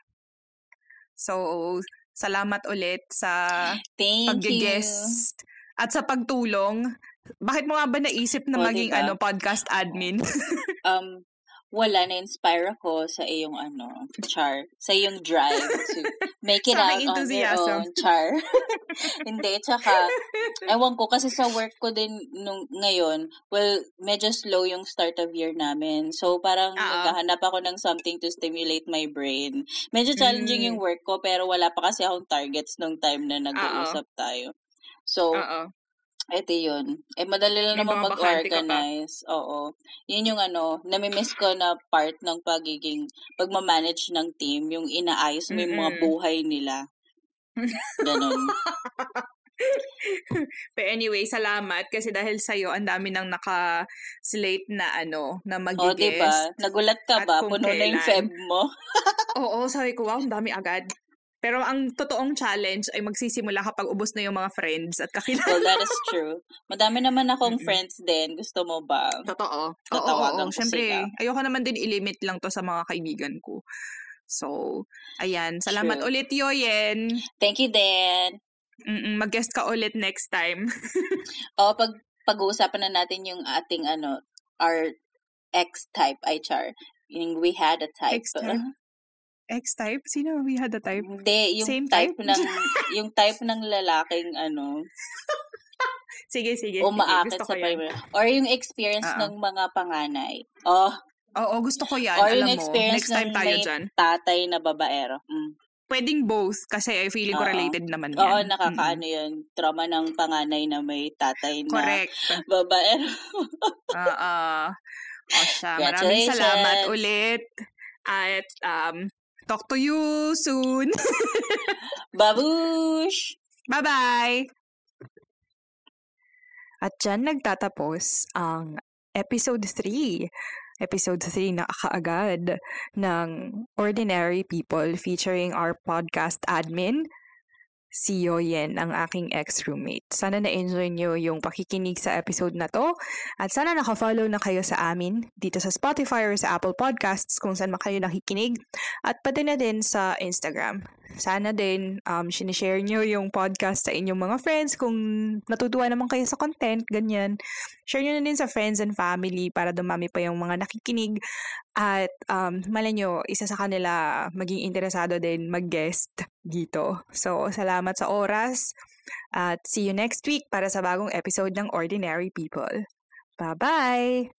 So, salamat ulit sa pag-guest at sa pagtulong. Bakit mo nga ba naisip na O, maging diba? ano podcast admin? um, wala, na-inspire ako sa iyong ano, char, sa iyong drive to make it out on your own, char. Hindi, tsaka, ewan ko, kasi sa work ko din nung, ngayon, well, medyo slow yung start of year namin. So, parang Oo. naghahanap ako ng something to stimulate my brain. Medyo challenging Mm. yung work ko, pero wala pa kasi akong targets nung time na nag-uusap tayo. So, Oo. Ito yun. Eh, madali lang naman ka mag-organize. Oo. Yun yung ano, namimiss ko na part ng pagiging, pagmamanage ng team, yung inaayos mo yung mga buhay nila. Ganon. But anyway, salamat kasi dahil sa'yo, ang dami nang naka-slate na ano, na mag-guest. diba? Nagulat ka ba? Puno na yung. Feb mo. Oo, sabi ko, wow, ang dami agad. Pero ang totoong challenge ay magsisimula kapag ubos na yung mga friends at kakilala. Well, that is true. Madami naman akong Mm-mm. friends din. Gusto mo ba? Totoo. Oo, oo, Tatawagan oo. ko Siyempre, sila. ayoko naman din ilimit lang to sa mga kaibigan ko. So, ayan. Salamat True. ulit, Yoyen. Thank you, Dan. Mm-mm, mag-guest ka ulit next time. O, pag, pag-uusapan na natin yung ating, ano, our X-type, ay char. Yung we had a type. X-type? X-type? Sino we had a type? Hindi, yung Same type, type? ng yung type ng lalaking ano, Sige, sige. sige. umaakit Gusto sa primary. Or yung experience Oo. ng mga panganay. Oh, Oo, gusto ko yan. or Alam yung mo, experience next time ng tayo may dyan. tatay na babaero. Mm. Pwedeng both kasi I feeling ko related naman yan. Oo, nakakaano yun. Trauma ng panganay na may tatay na Correct. babaero. Oo. O siya, maraming salamat ulit. At um, talk to you soon. Babush! Bye-bye! At dyan nagtatapos ang episode 3. Episode 3 na kaagad ng Ordinary People featuring our podcast admin, si Yoyen, ang aking ex-roommate. Sana na-enjoy nyo yung pakikinig sa episode na to. At sana naka-follow na kayo sa amin dito sa Spotify or sa Apple Podcasts kung saan man kayo nakikinig. At pati na din sa Instagram. Sana din um, sinishare nyo yung podcast sa inyong mga friends kung natutuwa naman kayo sa content, ganyan. Share nyo na din sa friends and family para dumami pa yung mga nakikinig. At um, malay nyo, isa sa kanila maging interesado din mag-guest dito. So, salamat sa oras at see you next week para sa bagong episode ng Ordinary People. Bye-bye!